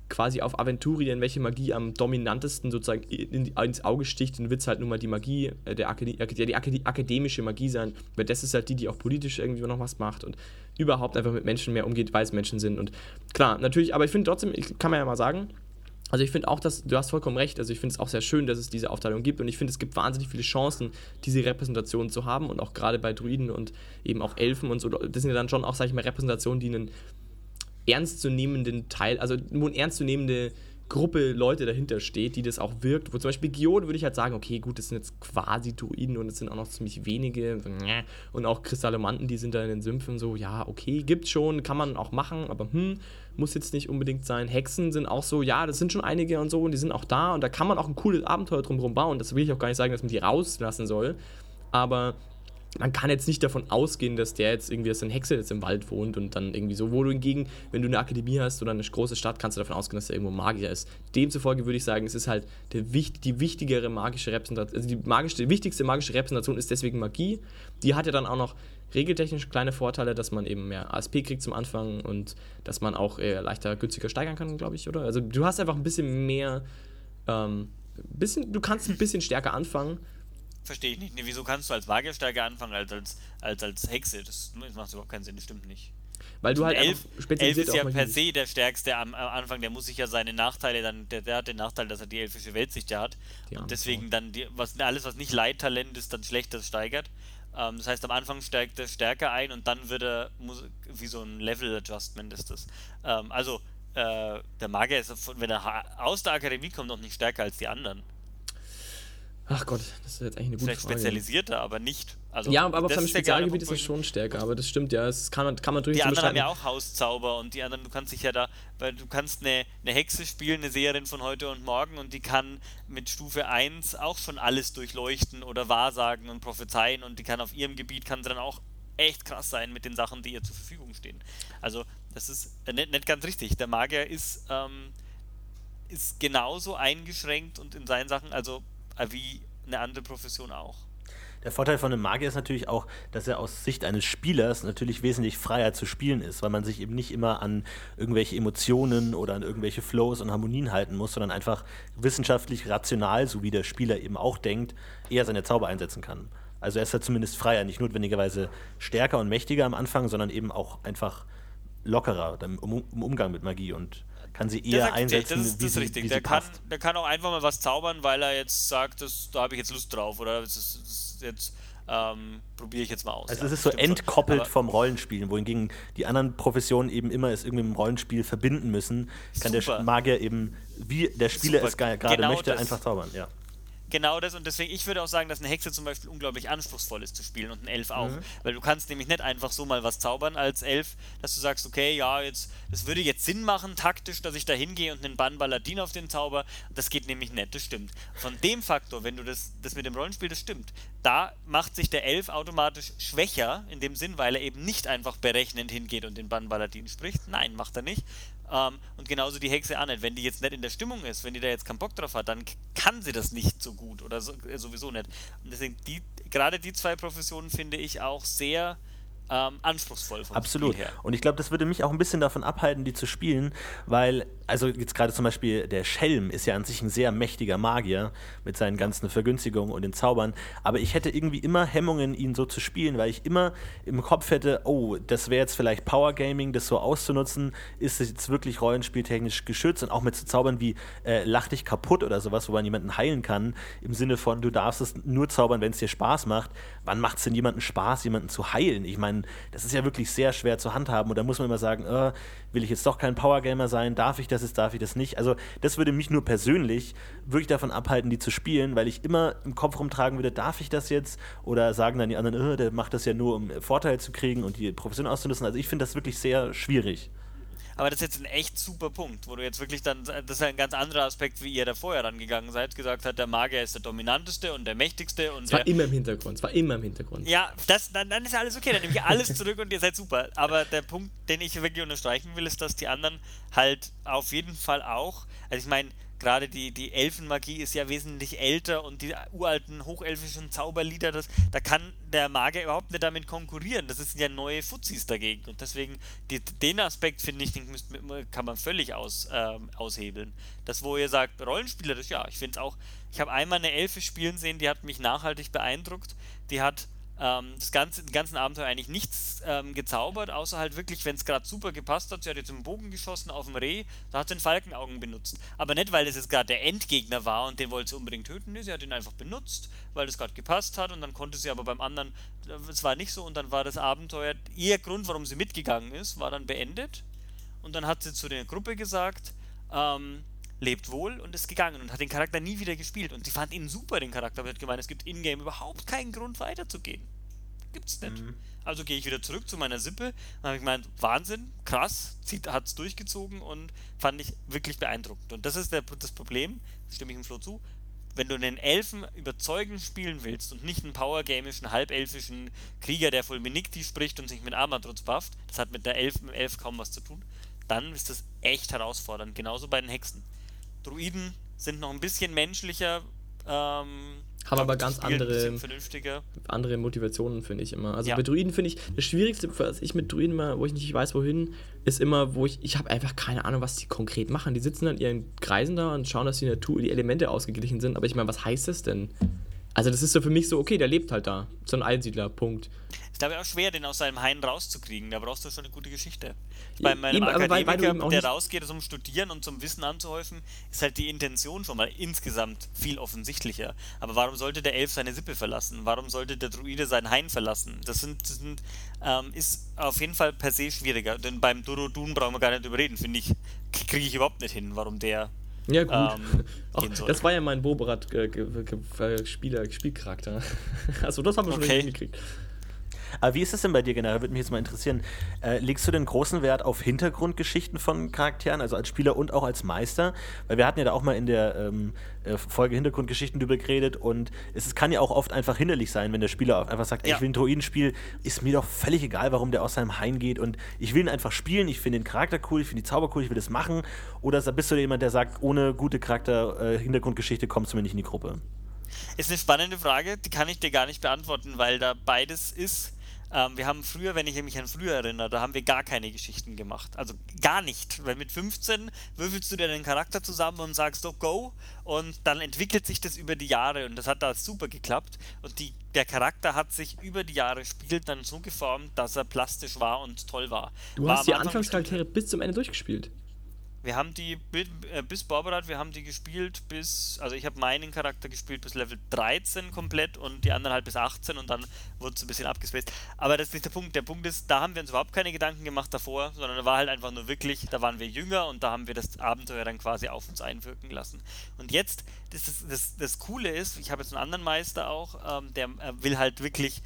quasi auf Aventurien, welche Magie am dominantesten sozusagen in, ins Auge sticht, dann wird es halt nun mal die Magie, äh, der Akade die, die akademische Magie sein, weil das ist halt die, die auch politisch irgendwie noch was macht und überhaupt einfach mit Menschen mehr umgeht, weil es Menschen sind. Und klar, natürlich, aber ich finde trotzdem, ich, kann man ja mal sagen, also ich finde auch, dass du hast vollkommen recht. Also ich finde es auch sehr schön, dass es diese Aufteilung gibt und ich finde es gibt wahnsinnig viele Chancen, diese Repräsentation zu haben und auch gerade bei Druiden und eben auch Elfen und so. Das sind ja dann schon auch, sag ich mal, Repräsentationen, die einen ernstzunehmenden Teil, also wo eine ernstzunehmende Gruppe Leute dahinter steht, die das auch wirkt. Wo zum Beispiel Geode würde ich halt sagen, okay, gut, das sind jetzt quasi Druiden und es sind auch noch ziemlich wenige. Und auch Kristallomanten, die sind da in den Sümpfen so, ja, okay, gibt's schon, kann man auch machen, aber hm, muss jetzt nicht unbedingt sein. Hexen sind auch so, ja, das sind schon einige und so und die sind auch da und da kann man auch ein cooles Abenteuer drumherum bauen. Das will ich auch gar nicht sagen, dass man die rauslassen soll. Aber man kann jetzt nicht davon ausgehen, dass der jetzt irgendwie als ein Hexe jetzt im Wald wohnt und dann irgendwie so, wo du hingegen, wenn du eine Akademie hast oder eine große Stadt, kannst du davon ausgehen, dass er irgendwo Magier ist. Demzufolge würde ich sagen, es ist halt der, die wichtigere magische Repräsentation, also die, magische, die wichtigste magische Repräsentation ist deswegen Magie. Die hat ja dann auch noch regeltechnisch kleine Vorteile, dass man eben mehr ASP kriegt zum Anfang und dass man auch äh, leichter günstiger steigern kann, glaube ich, oder? Also du hast einfach ein bisschen mehr, ähm, bisschen, du kannst ein bisschen stärker anfangen verstehe ich nicht. Nee, wieso kannst du als Magier stärker anfangen als als, als, als Hexe? Das, das macht überhaupt keinen Sinn, das stimmt nicht. Weil du halt Elf, Elf ist ja per se der Stärkste am, am, Anfang, der muss sich ja seine Nachteile dann, der, der, hat den Nachteil, dass er die elfische Weltsicht ja hat. Die und deswegen dann die, was, alles, was nicht Leittalent ist, dann schlechter steigert. Ähm, das heißt, am Anfang steigt er stärker ein und dann wird er, muss, wie so ein Level-Adjustment ist das. Ähm, also, äh, der Magier ist, wenn er aus der Akademie kommt, noch nicht stärker als die anderen. Ach Gott, das ist jetzt eigentlich eine gute Vielleicht Frage. spezialisierter, aber nicht. Also, ja, aber auf seinem Spezialgebiet ist es schon stärker, aber das stimmt ja. Das kann man, kann man durchaus Die anderen haben ja auch Hauszauber und die anderen, du kannst dich ja da, weil du kannst eine, eine Hexe spielen, eine Seherin von heute und morgen und die kann mit Stufe 1 auch schon alles durchleuchten oder wahrsagen und prophezeien und die kann auf ihrem Gebiet, kann sie dann auch echt krass sein mit den Sachen, die ihr zur Verfügung stehen. Also, das ist äh, nicht, nicht ganz richtig. Der Magier ist, ähm, ist genauso eingeschränkt und in seinen Sachen, also wie eine andere Profession auch. Der Vorteil von einem Magier ist natürlich auch, dass er aus Sicht eines Spielers natürlich wesentlich freier zu spielen ist, weil man sich eben nicht immer an irgendwelche Emotionen oder an irgendwelche Flows und Harmonien halten muss, sondern einfach wissenschaftlich rational, so wie der Spieler eben auch denkt, eher seine Zauber einsetzen kann. Also er ist ja zumindest freier, nicht notwendigerweise stärker und mächtiger am Anfang, sondern eben auch einfach lockerer im, Umgang mit Magie und kann sie eher einsetzen, das ist, das ist richtig. Der, kann, der kann auch einfach mal was zaubern, weil er jetzt sagt, das, da habe ich jetzt Lust drauf oder das ist, das ist jetzt ähm, probiere ich jetzt mal aus. Also ja, es ist so entkoppelt schon. vom Rollenspielen, wohingegen die anderen Professionen eben immer es irgendwie mit dem Rollenspiel verbinden müssen, kann Super. der Magier eben, wie der Spieler Super. es gerade genau möchte, das. einfach zaubern, ja. Genau das und deswegen, ich würde auch sagen, dass eine Hexe zum Beispiel unglaublich anspruchsvoll ist zu spielen und ein Elf auch. Mhm. Weil du kannst nämlich nicht einfach so mal was zaubern als Elf, dass du sagst, okay, ja, jetzt, das würde jetzt Sinn machen, taktisch, dass ich da hingehe und einen Bann Balladin auf den Zauber. Das geht nämlich nicht, das stimmt. Von dem Faktor, wenn du das, das mit dem Rollenspiel, das stimmt, da macht sich der Elf automatisch schwächer, in dem Sinn, weil er eben nicht einfach berechnend hingeht und den Bann Balladin spricht. Nein, macht er nicht, ähm, und genauso die Hexe auch nicht. Wenn die jetzt nicht in der Stimmung ist, wenn die da jetzt keinen Bock drauf hat, dann kann sie das nicht so gut oder so, äh, sowieso nicht. Und deswegen, die, gerade die zwei Professionen finde ich auch sehr ähm, anspruchsvoll vom Absolut. Spiel her. Und ich glaube, das würde mich auch ein bisschen davon abhalten, die zu spielen, weil, also jetzt gerade zum Beispiel der Schelm ist ja an sich ein sehr mächtiger Magier mit seinen ganzen Vergünstigungen und den Zaubern, aber ich hätte irgendwie immer Hemmungen, ihn so zu spielen, weil ich immer im Kopf hätte, oh, das wäre jetzt vielleicht Power Gaming, das so auszunutzen, ist es jetzt wirklich rollenspieltechnisch geschützt und auch mit so Zaubern wie äh, Lach dich kaputt oder sowas, wo man jemanden heilen kann, im Sinne von, du darfst es nur zaubern, wenn es dir Spaß macht. Wann macht es denn jemanden Spaß, jemanden zu heilen? Ich meine, das ist ja wirklich sehr schwer zu handhaben und da muss man immer sagen, äh, will ich jetzt doch kein Powergamer sein, darf ich das jetzt, darf ich das nicht? Also das würde mich nur persönlich wirklich davon abhalten, die zu spielen, weil ich immer im Kopf rumtragen würde, darf ich das jetzt? Oder sagen dann die anderen, äh, der macht das ja nur, um Vorteil zu kriegen und die Profession auszunutzen. Also ich finde das wirklich sehr schwierig. Aber das ist jetzt ein echt super Punkt, wo du jetzt wirklich dann, das ist ein ganz anderer Aspekt, wie ihr da vorher rangegangen seid, gesagt hat, der Magier ist der dominanteste und der mächtigste und. Es war der, immer im Hintergrund, es war immer im Hintergrund. Ja, das, dann, dann ist alles okay, dann nehme ich alles zurück und ihr seid super. Aber der Punkt, den ich wirklich unterstreichen will, ist, dass die anderen halt auf jeden Fall auch, also ich meine, gerade die, die Elfenmagie ist ja wesentlich älter und die uralten hochelfischen Zauberlieder, das, da kann der Magier überhaupt nicht damit konkurrieren. Das sind ja neue Fuzis dagegen. Und deswegen, die, den Aspekt, finde ich, den müsst, kann man völlig aus, ähm, aushebeln. Das, wo ihr sagt, Rollenspieler, das ja, ich finde es auch. Ich habe einmal eine Elfe spielen sehen, die hat mich nachhaltig beeindruckt. Die hat ähm, das ganze, den ganzen Abenteuer eigentlich nichts ähm, gezaubert, außer halt wirklich, wenn es gerade super gepasst hat. Sie hat jetzt einen Bogen geschossen auf dem Reh, da hat sie den Falkenaugen benutzt. Aber nicht, weil das jetzt gerade der Endgegner war und den wollte sie unbedingt töten. Nee, sie hat ihn einfach benutzt, weil das gerade gepasst hat und dann konnte sie aber beim anderen, äh, es war nicht so und dann war das Abenteuer, ihr Grund, warum sie mitgegangen ist, war dann beendet. Und dann hat sie zu der Gruppe gesagt, ähm, lebt wohl und ist gegangen und hat den Charakter nie wieder gespielt. Und sie fand ihn super, den Charakter, aber hat gemeint, es gibt in-game überhaupt keinen Grund weiterzugehen. Gibt's nicht. Mhm. Also gehe ich wieder zurück zu meiner Sippe. Dann habe ich gemeint, Wahnsinn, krass, hat es durchgezogen und fand ich wirklich beeindruckend. Und das ist der, das Problem, stimme ich im Flo zu, wenn du einen Elfen überzeugend spielen willst und nicht einen powergamischen, halbelfischen Krieger, der voll Benikti spricht und sich mit Armadrutz bufft, das hat mit der Elf, mit Elf kaum was zu tun, dann ist das echt herausfordernd. Genauso bei den Hexen. Druiden sind noch ein bisschen menschlicher. Ähm, haben aber ganz andere, andere Motivationen, finde ich immer. Also ja. bei Druiden finde ich, das Schwierigste, was ich mit Druiden immer, wo ich nicht weiß, wohin, ist immer, wo ich, ich habe einfach keine Ahnung, was die konkret machen. Die sitzen an ihren Kreisen da und schauen, dass die Natur, die Elemente ausgeglichen sind. Aber ich meine, was heißt das denn? Also das ist so für mich so, okay, der lebt halt da. So ein Einsiedler, Punkt. Ist glaube ich auch schwer, den aus seinem Hain rauszukriegen. Da brauchst du schon eine gute Geschichte. Bei meinem eben, Akademiker, weil, weil der rausgeht, zum Studieren und zum Wissen anzuhäufen, ist halt die Intention schon mal insgesamt viel offensichtlicher. Aber warum sollte der Elf seine Sippe verlassen? Warum sollte der Druide seinen Hain verlassen? Das sind, das sind ähm, ist auf jeden Fall per se schwieriger. Denn beim Durodun brauchen wir gar nicht überreden, finde ich, kriege ich überhaupt nicht hin, warum der ja, gut. Ähm, Ach, das war ja mein Boberat-Spieler, äh. Also, das haben wir schon okay. hingekriegt. Aber wie ist es denn bei dir generell? Würde mich jetzt mal interessieren. Äh, legst du den großen Wert auf Hintergrundgeschichten von Charakteren, also als Spieler und auch als Meister? Weil wir hatten ja da auch mal in der ähm, äh, Folge Hintergrundgeschichten drüber geredet und es kann ja auch oft einfach hinderlich sein, wenn der Spieler einfach sagt, ey, ich will ein Druidenspiel, ist mir doch völlig egal, warum der aus seinem Hain geht und ich will ihn einfach spielen, ich finde den Charakter cool, ich finde die Zauber cool, ich will das machen. Oder bist du jemand, der sagt, ohne gute Charakter-Hintergrundgeschichte äh, kommst du mir nicht in die Gruppe? Ist eine spannende Frage, die kann ich dir gar nicht beantworten, weil da beides ist. Ähm, wir haben früher, wenn ich mich an früher erinnere, da haben wir gar keine Geschichten gemacht. Also gar nicht. Weil mit 15 würfelst du dir den Charakter zusammen und sagst doch go und dann entwickelt sich das über die Jahre und das hat da super geklappt. Und die, der Charakter hat sich über die Jahre spielt dann so geformt, dass er plastisch war und toll war. Du war hast die Anfangscharaktere bis zum Ende durchgespielt. Wir haben die äh, bis Borberat, wir haben die gespielt bis, also ich habe meinen Charakter gespielt bis Level 13 komplett und die anderen halt bis 18 und dann wurde es ein bisschen abgespaced. Aber das ist nicht der Punkt. Der Punkt ist, da haben wir uns überhaupt keine Gedanken gemacht davor, sondern da war halt einfach nur wirklich, da waren wir jünger und da haben wir das Abenteuer dann quasi auf uns einwirken lassen. Und jetzt, das, das, das Coole ist, ich habe jetzt einen anderen Meister auch, ähm, der will halt wirklich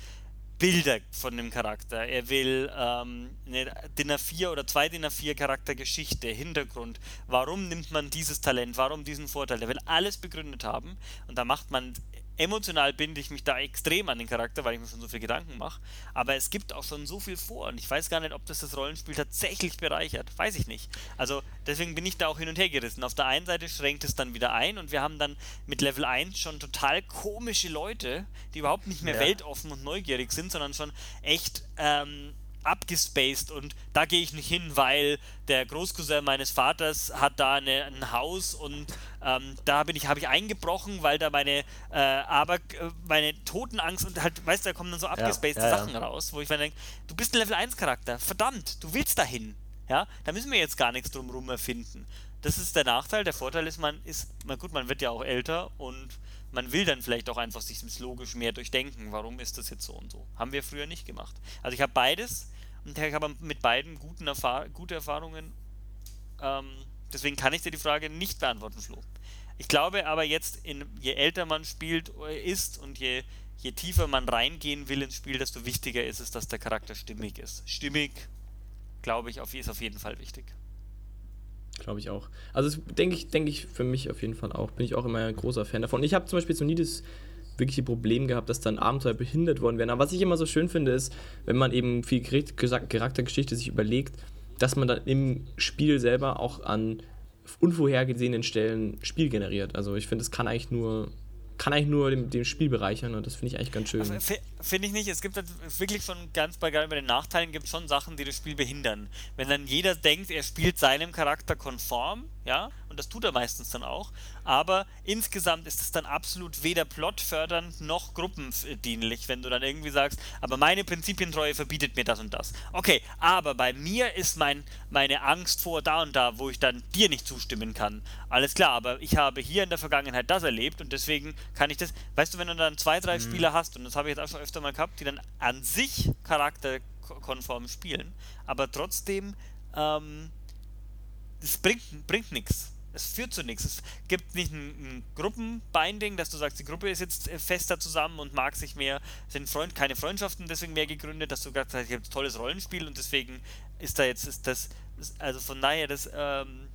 Bilder von dem Charakter. Er will ähm, eine DIN A4 oder zwei DIN A4 Charaktergeschichte, Hintergrund. Warum nimmt man dieses Talent? Warum diesen Vorteil? Er will alles begründet haben und da macht man emotional binde ich mich da extrem an den Charakter, weil ich mir schon so viel Gedanken mache. Aber es gibt auch schon so viel vor und ich weiß gar nicht, ob das das Rollenspiel tatsächlich bereichert. Weiß ich nicht. Also deswegen bin ich da auch hin und her gerissen. Auf der einen Seite schränkt es dann wieder ein und wir haben dann mit Level 1 schon total komische Leute, die überhaupt nicht mehr ja. weltoffen und neugierig sind, sondern schon echt ähm, abgespaced und da gehe ich nicht hin, weil der Großcousin meines Vaters hat da eine, ein Haus und ähm, da bin ich, habe ich eingebrochen, weil da meine äh, aber äh, meine Totenangst und halt, weißt du, da kommen dann so abgespaced ja, ja, Sachen ja. raus, wo ich mir denke, du bist ein Level 1 Charakter, verdammt, du willst dahin. Ja, da müssen wir jetzt gar nichts drumherum erfinden. Das ist der Nachteil. Der Vorteil ist, man ist, man gut, man wird ja auch älter und man will dann vielleicht auch einfach sich logisch mehr durchdenken. Warum ist das jetzt so und so? Haben wir früher nicht gemacht. Also ich habe beides und ich habe mit beiden guten Erfahr gute Erfahrungen. Ähm, deswegen kann ich dir die Frage nicht beantworten, Flo. Ich glaube aber jetzt, in, je älter man spielt, äh, ist und je, je tiefer man reingehen will ins Spiel, desto wichtiger ist es, dass der Charakter stimmig ist. Stimmig, glaube ich, ist auf jeden Fall wichtig. Glaube ich auch. Also denke ich, denke ich für mich auf jeden Fall auch. Bin ich auch immer ein großer Fan davon. Ich habe zum Beispiel so nie das wirkliche Problem gehabt, dass dann Abenteuer behindert worden wären. Aber was ich immer so schön finde, ist, wenn man eben viel Charaktergeschichte sich überlegt, dass man dann im Spiel selber auch an unvorhergesehenen Stellen Spiel generiert. Also ich finde, es kann eigentlich nur kann eigentlich nur dem, dem Spiel bereichern und das finde ich eigentlich ganz schön. Finde ich nicht. Es gibt halt wirklich von ganz bei, bei den Nachteilen gibt es schon Sachen, die das Spiel behindern. Wenn dann jeder denkt, er spielt seinem Charakter konform, ja, und das tut er meistens dann auch, aber insgesamt ist es dann absolut weder plotfördernd noch gruppendienlich, wenn du dann irgendwie sagst, aber meine Prinzipientreue verbietet mir das und das. Okay, aber bei mir ist mein, meine Angst vor da und da, wo ich dann dir nicht zustimmen kann. Alles klar, aber ich habe hier in der Vergangenheit das erlebt und deswegen kann ich das, weißt du, wenn du dann zwei, drei mhm. Spieler hast, und das habe ich jetzt auch schon öfter mal gehabt, die dann an sich charakterkonform spielen, aber trotzdem, ähm, es bringt, bringt nichts es führt zu nichts. Es gibt nicht ein, ein, Gruppenbinding, dass du sagst, die Gruppe ist jetzt äh, fester zusammen und mag sich mehr, sind Freund, keine Freundschaften deswegen mehr gegründet, dass du gesagt hast, ich habe ein tolles Rollenspiel und deswegen ist da jetzt ist das, also von daher das ähm,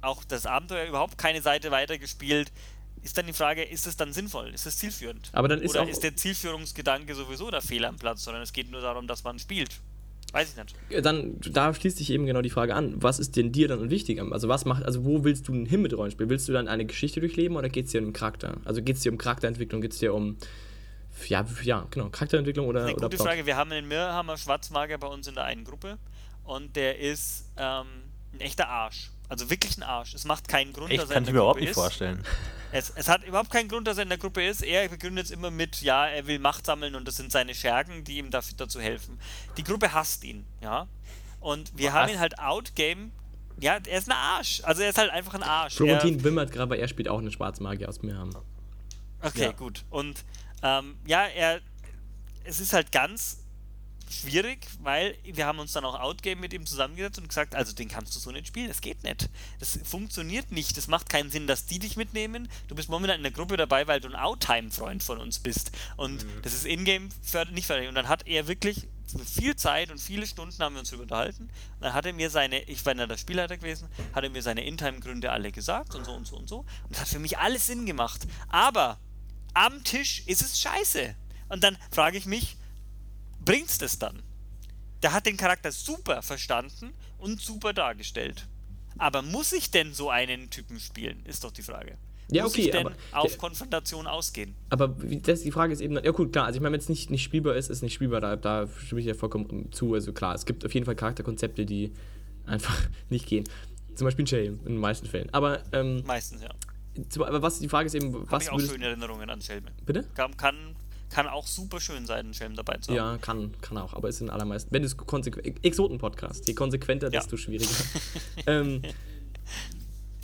auch das Abenteuer überhaupt keine Seite weitergespielt. Ist dann die Frage, ist es dann sinnvoll? Ist es zielführend? Aber dann ist Oder ist der Zielführungsgedanke sowieso der Fehler am Platz, sondern es geht nur darum, dass man spielt? Weiß ich nicht. Dann, da schließt sich eben genau die Frage an, was ist denn dir dann wichtig? Also was macht, also wo willst du hin mit Rollenspiel? Willst du dann eine Geschichte durchleben oder geht es dir um Charakter? Also geht es dir um Charakterentwicklung, geht es dir um ja, ja, genau, Charakterentwicklung oder. Das ist eine gute? Frage. Wir haben einen Mirhammer Schwarzmagier bei uns in der einen Gruppe und der ist ähm, ein echter Arsch. Also wirklich ein Arsch. Es macht keinen Grund, Echt? dass er Kann ich mir überhaupt nicht ist. vorstellen. Es, es, hat überhaupt keinen Grund, dass er in der Gruppe ist. Er begründet es immer mit, ja, er will Macht sammeln und das sind seine Schergen, die ihm dafür, dazu helfen. Die Gruppe hasst ihn, ja. Und wir Was? haben ihn halt outgame. Ja, er ist ein Arsch. Also er ist halt einfach ein Arsch. Florentin wimmert gerade, aber er spielt auch eine Schwarzmagie aus mir. Okay, ja. gut. Und ähm, ja, er. Es ist halt ganz schwierig, weil wir haben uns dann auch Outgame mit ihm zusammengesetzt und gesagt, also den kannst du so nicht spielen, das geht nicht. Das funktioniert nicht, das macht keinen Sinn, dass die dich mitnehmen. Du bist momentan in der Gruppe dabei, weil du ein Outtime-Freund von uns bist. Und mhm. das ist Ingame nicht förderlich. Und dann hat er wirklich viel Zeit und viele Stunden haben wir uns unterhalten. Und dann hat er mir seine, ich war ja der Spielleiter gewesen, hat er mir seine In-Time-Gründe alle gesagt und so und so und so. Und das hat für mich alles Sinn gemacht. Aber am Tisch ist es scheiße. Und dann frage ich mich, bringt's das dann? Der hat den Charakter super verstanden und super dargestellt. Aber muss ich denn so einen Typen spielen, ist doch die Frage. Ja, muss okay, ich denn aber, auf Konfrontation ausgehen? Aber das, die Frage ist eben, ja gut, klar, also ich meine, wenn es nicht, nicht spielbar ist, ist nicht spielbar, da, da stimme ich ja vollkommen zu. Also klar, es gibt auf jeden Fall Charakterkonzepte, die einfach nicht gehen. Zum Beispiel Shale in den meisten Fällen. Aber, ähm, Meistens, ja. Aber was die Frage ist eben, Hab was. Ich auch schöne Erinnerungen an Shale. Bitte? Kann, kann kann auch super schön sein, einen Schelm dabei zu haben. Ja, kann, kann auch, aber ist in allermeisten. Wenn du es konsequent. Exoten-Podcast, je konsequenter, desto ja. schwieriger. ähm,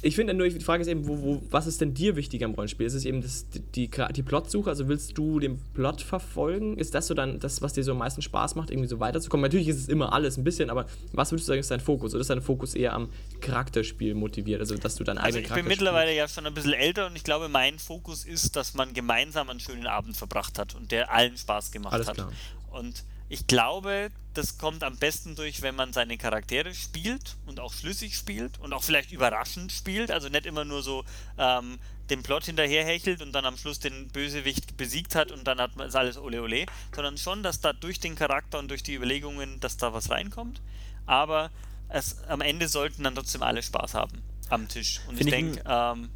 ich finde nur, die Frage ist eben, wo, wo, was ist denn dir wichtig am Rollenspiel? Ist es eben das, die, die Plotsuche? Also willst du den Plot verfolgen? Ist das so dann das, was dir so am meisten Spaß macht, irgendwie so weiterzukommen? Natürlich ist es immer alles ein bisschen, aber was würdest du sagen, ist dein Fokus? Oder ist dein Fokus eher am Charakterspiel motiviert? Also, dass du dein Also eigenes ich bin mittlerweile ja schon ein bisschen älter und ich glaube, mein Fokus ist, dass man gemeinsam einen schönen Abend verbracht hat und der allen Spaß gemacht Alles hat. klar. Und ich glaube, das kommt am besten durch, wenn man seine Charaktere spielt und auch schlüssig spielt und auch vielleicht überraschend spielt. Also nicht immer nur so ähm, den Plot hinterherhechelt und dann am Schluss den Bösewicht besiegt hat und dann hat man ist alles ole ole, sondern schon, dass da durch den Charakter und durch die Überlegungen, dass da was reinkommt. Aber es, am Ende sollten dann trotzdem alle Spaß haben am Tisch. Und Find ich ich denke, ähm,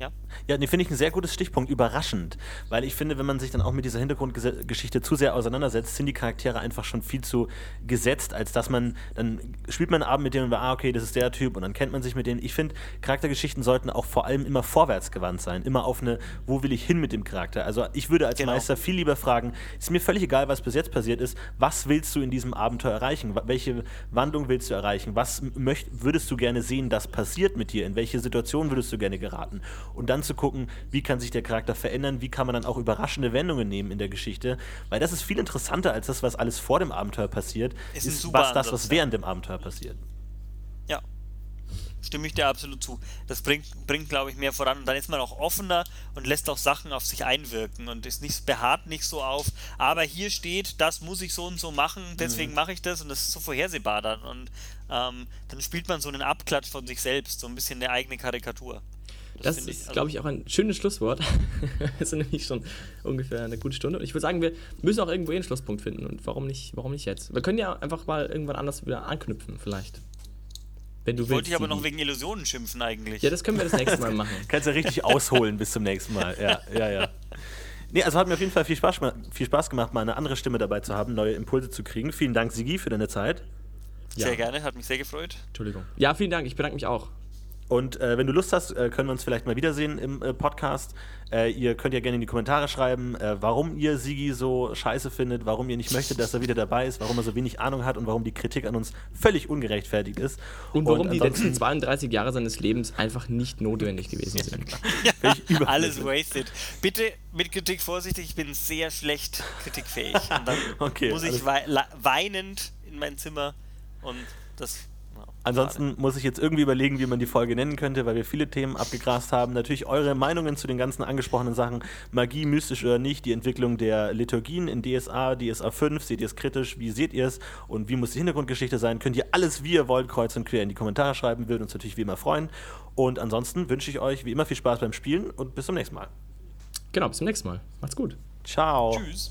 ja. Ja, nee, finde ich ein sehr gutes Stichpunkt, überraschend. Weil ich finde, wenn man sich dann auch mit dieser Hintergrundgeschichte zu sehr auseinandersetzt, sind die Charaktere einfach schon viel zu gesetzt, als dass man, dann spielt man einen Abend mit denen und ah, okay, das ist der Typ und dann kennt man sich mit denen. Ich finde, Charaktergeschichten sollten auch vor allem immer vorwärtsgewandt sein, immer auf eine, wo will ich hin mit dem Charakter. Also ich würde als Genau. Meister viel lieber fragen, ist mir völlig egal, was bis jetzt passiert ist, was willst du in diesem Abenteuer erreichen? Welche Wandlung willst du erreichen? Was möcht, würdest du gerne sehen, das passiert mit dir? In welche Situation würdest du gerne geraten? Und dann zu gucken, wie kann sich der Charakter verändern, wie kann man dann auch überraschende Wendungen nehmen in der Geschichte, weil das ist viel interessanter als das, was alles vor dem Abenteuer passiert, Ist ein ist, super was das, was während dem Abenteuer passiert. Ja. Stimme ich dir absolut zu. Das bringt, bringt glaube ich, mehr voran. Und dann ist man auch offener und lässt auch Sachen auf sich einwirken und ist nicht, beharrt nicht so auf, aber hier steht, das muss ich so und so machen, deswegen mache ich das und das ist so vorhersehbar dann. Und ähm, dann spielt man so einen Abklatsch von sich selbst, so ein bisschen eine eigene Karikatur. Das finde ist, also- glaube ich, auch ein schönes Schlusswort. Es sind nämlich schon ungefähr eine gute Stunde. Und ich würde sagen, wir müssen auch irgendwo einen Schlusspunkt finden. Und warum nicht, warum nicht jetzt? Wir können ja einfach mal irgendwann anders wieder anknüpfen, vielleicht. Wenn du willst. Wollte ich aber noch wegen Illusionen schimpfen eigentlich. Ja, das können wir das nächste Mal machen. Kannst ja richtig ausholen bis zum nächsten Mal. Ja, ja, ja. Nee, also hat mir auf jeden Fall viel Spaß, viel Spaß gemacht, mal eine andere Stimme dabei zu haben, neue Impulse zu kriegen. Vielen Dank, Sigi, für deine Zeit. Sehr Ja. gerne, hat mich sehr gefreut. Entschuldigung. Ja, vielen Dank. Ich bedanke mich auch. Und äh, wenn du Lust hast, äh, können wir uns vielleicht mal wiedersehen im äh, Podcast. Äh, ihr könnt ja gerne in die Kommentare schreiben, äh, warum ihr Sigi so scheiße findet, warum ihr nicht möchtet, dass er wieder dabei ist, warum er so wenig Ahnung hat und warum die Kritik an uns völlig ungerechtfertigt ist. Und warum die ansonsten- letzten 32 Jahre seines Lebens einfach nicht notwendig gewesen sind. überflüssig. Alles wasted. Bitte mit Kritik vorsichtig, ich bin sehr schlecht kritikfähig. Und dann Okay, muss ich wei weinend in mein Zimmer und das. Ansonsten muss ich jetzt irgendwie überlegen, wie man die Folge nennen könnte, weil wir viele Themen abgegrast haben. Natürlich eure Meinungen zu den ganzen angesprochenen Sachen, Magie, mystisch oder nicht, die Entwicklung der Liturgien in DSA, DSA 5, seht ihr es kritisch, wie seht ihr es und wie muss die Hintergrundgeschichte sein, könnt ihr alles, wie ihr wollt, kreuz und quer in die Kommentare schreiben, würde uns natürlich wie immer freuen. Und ansonsten wünsche ich euch wie immer viel Spaß beim Spielen und bis zum nächsten Mal. Genau, bis zum nächsten Mal. Macht's gut. Ciao. Tschüss.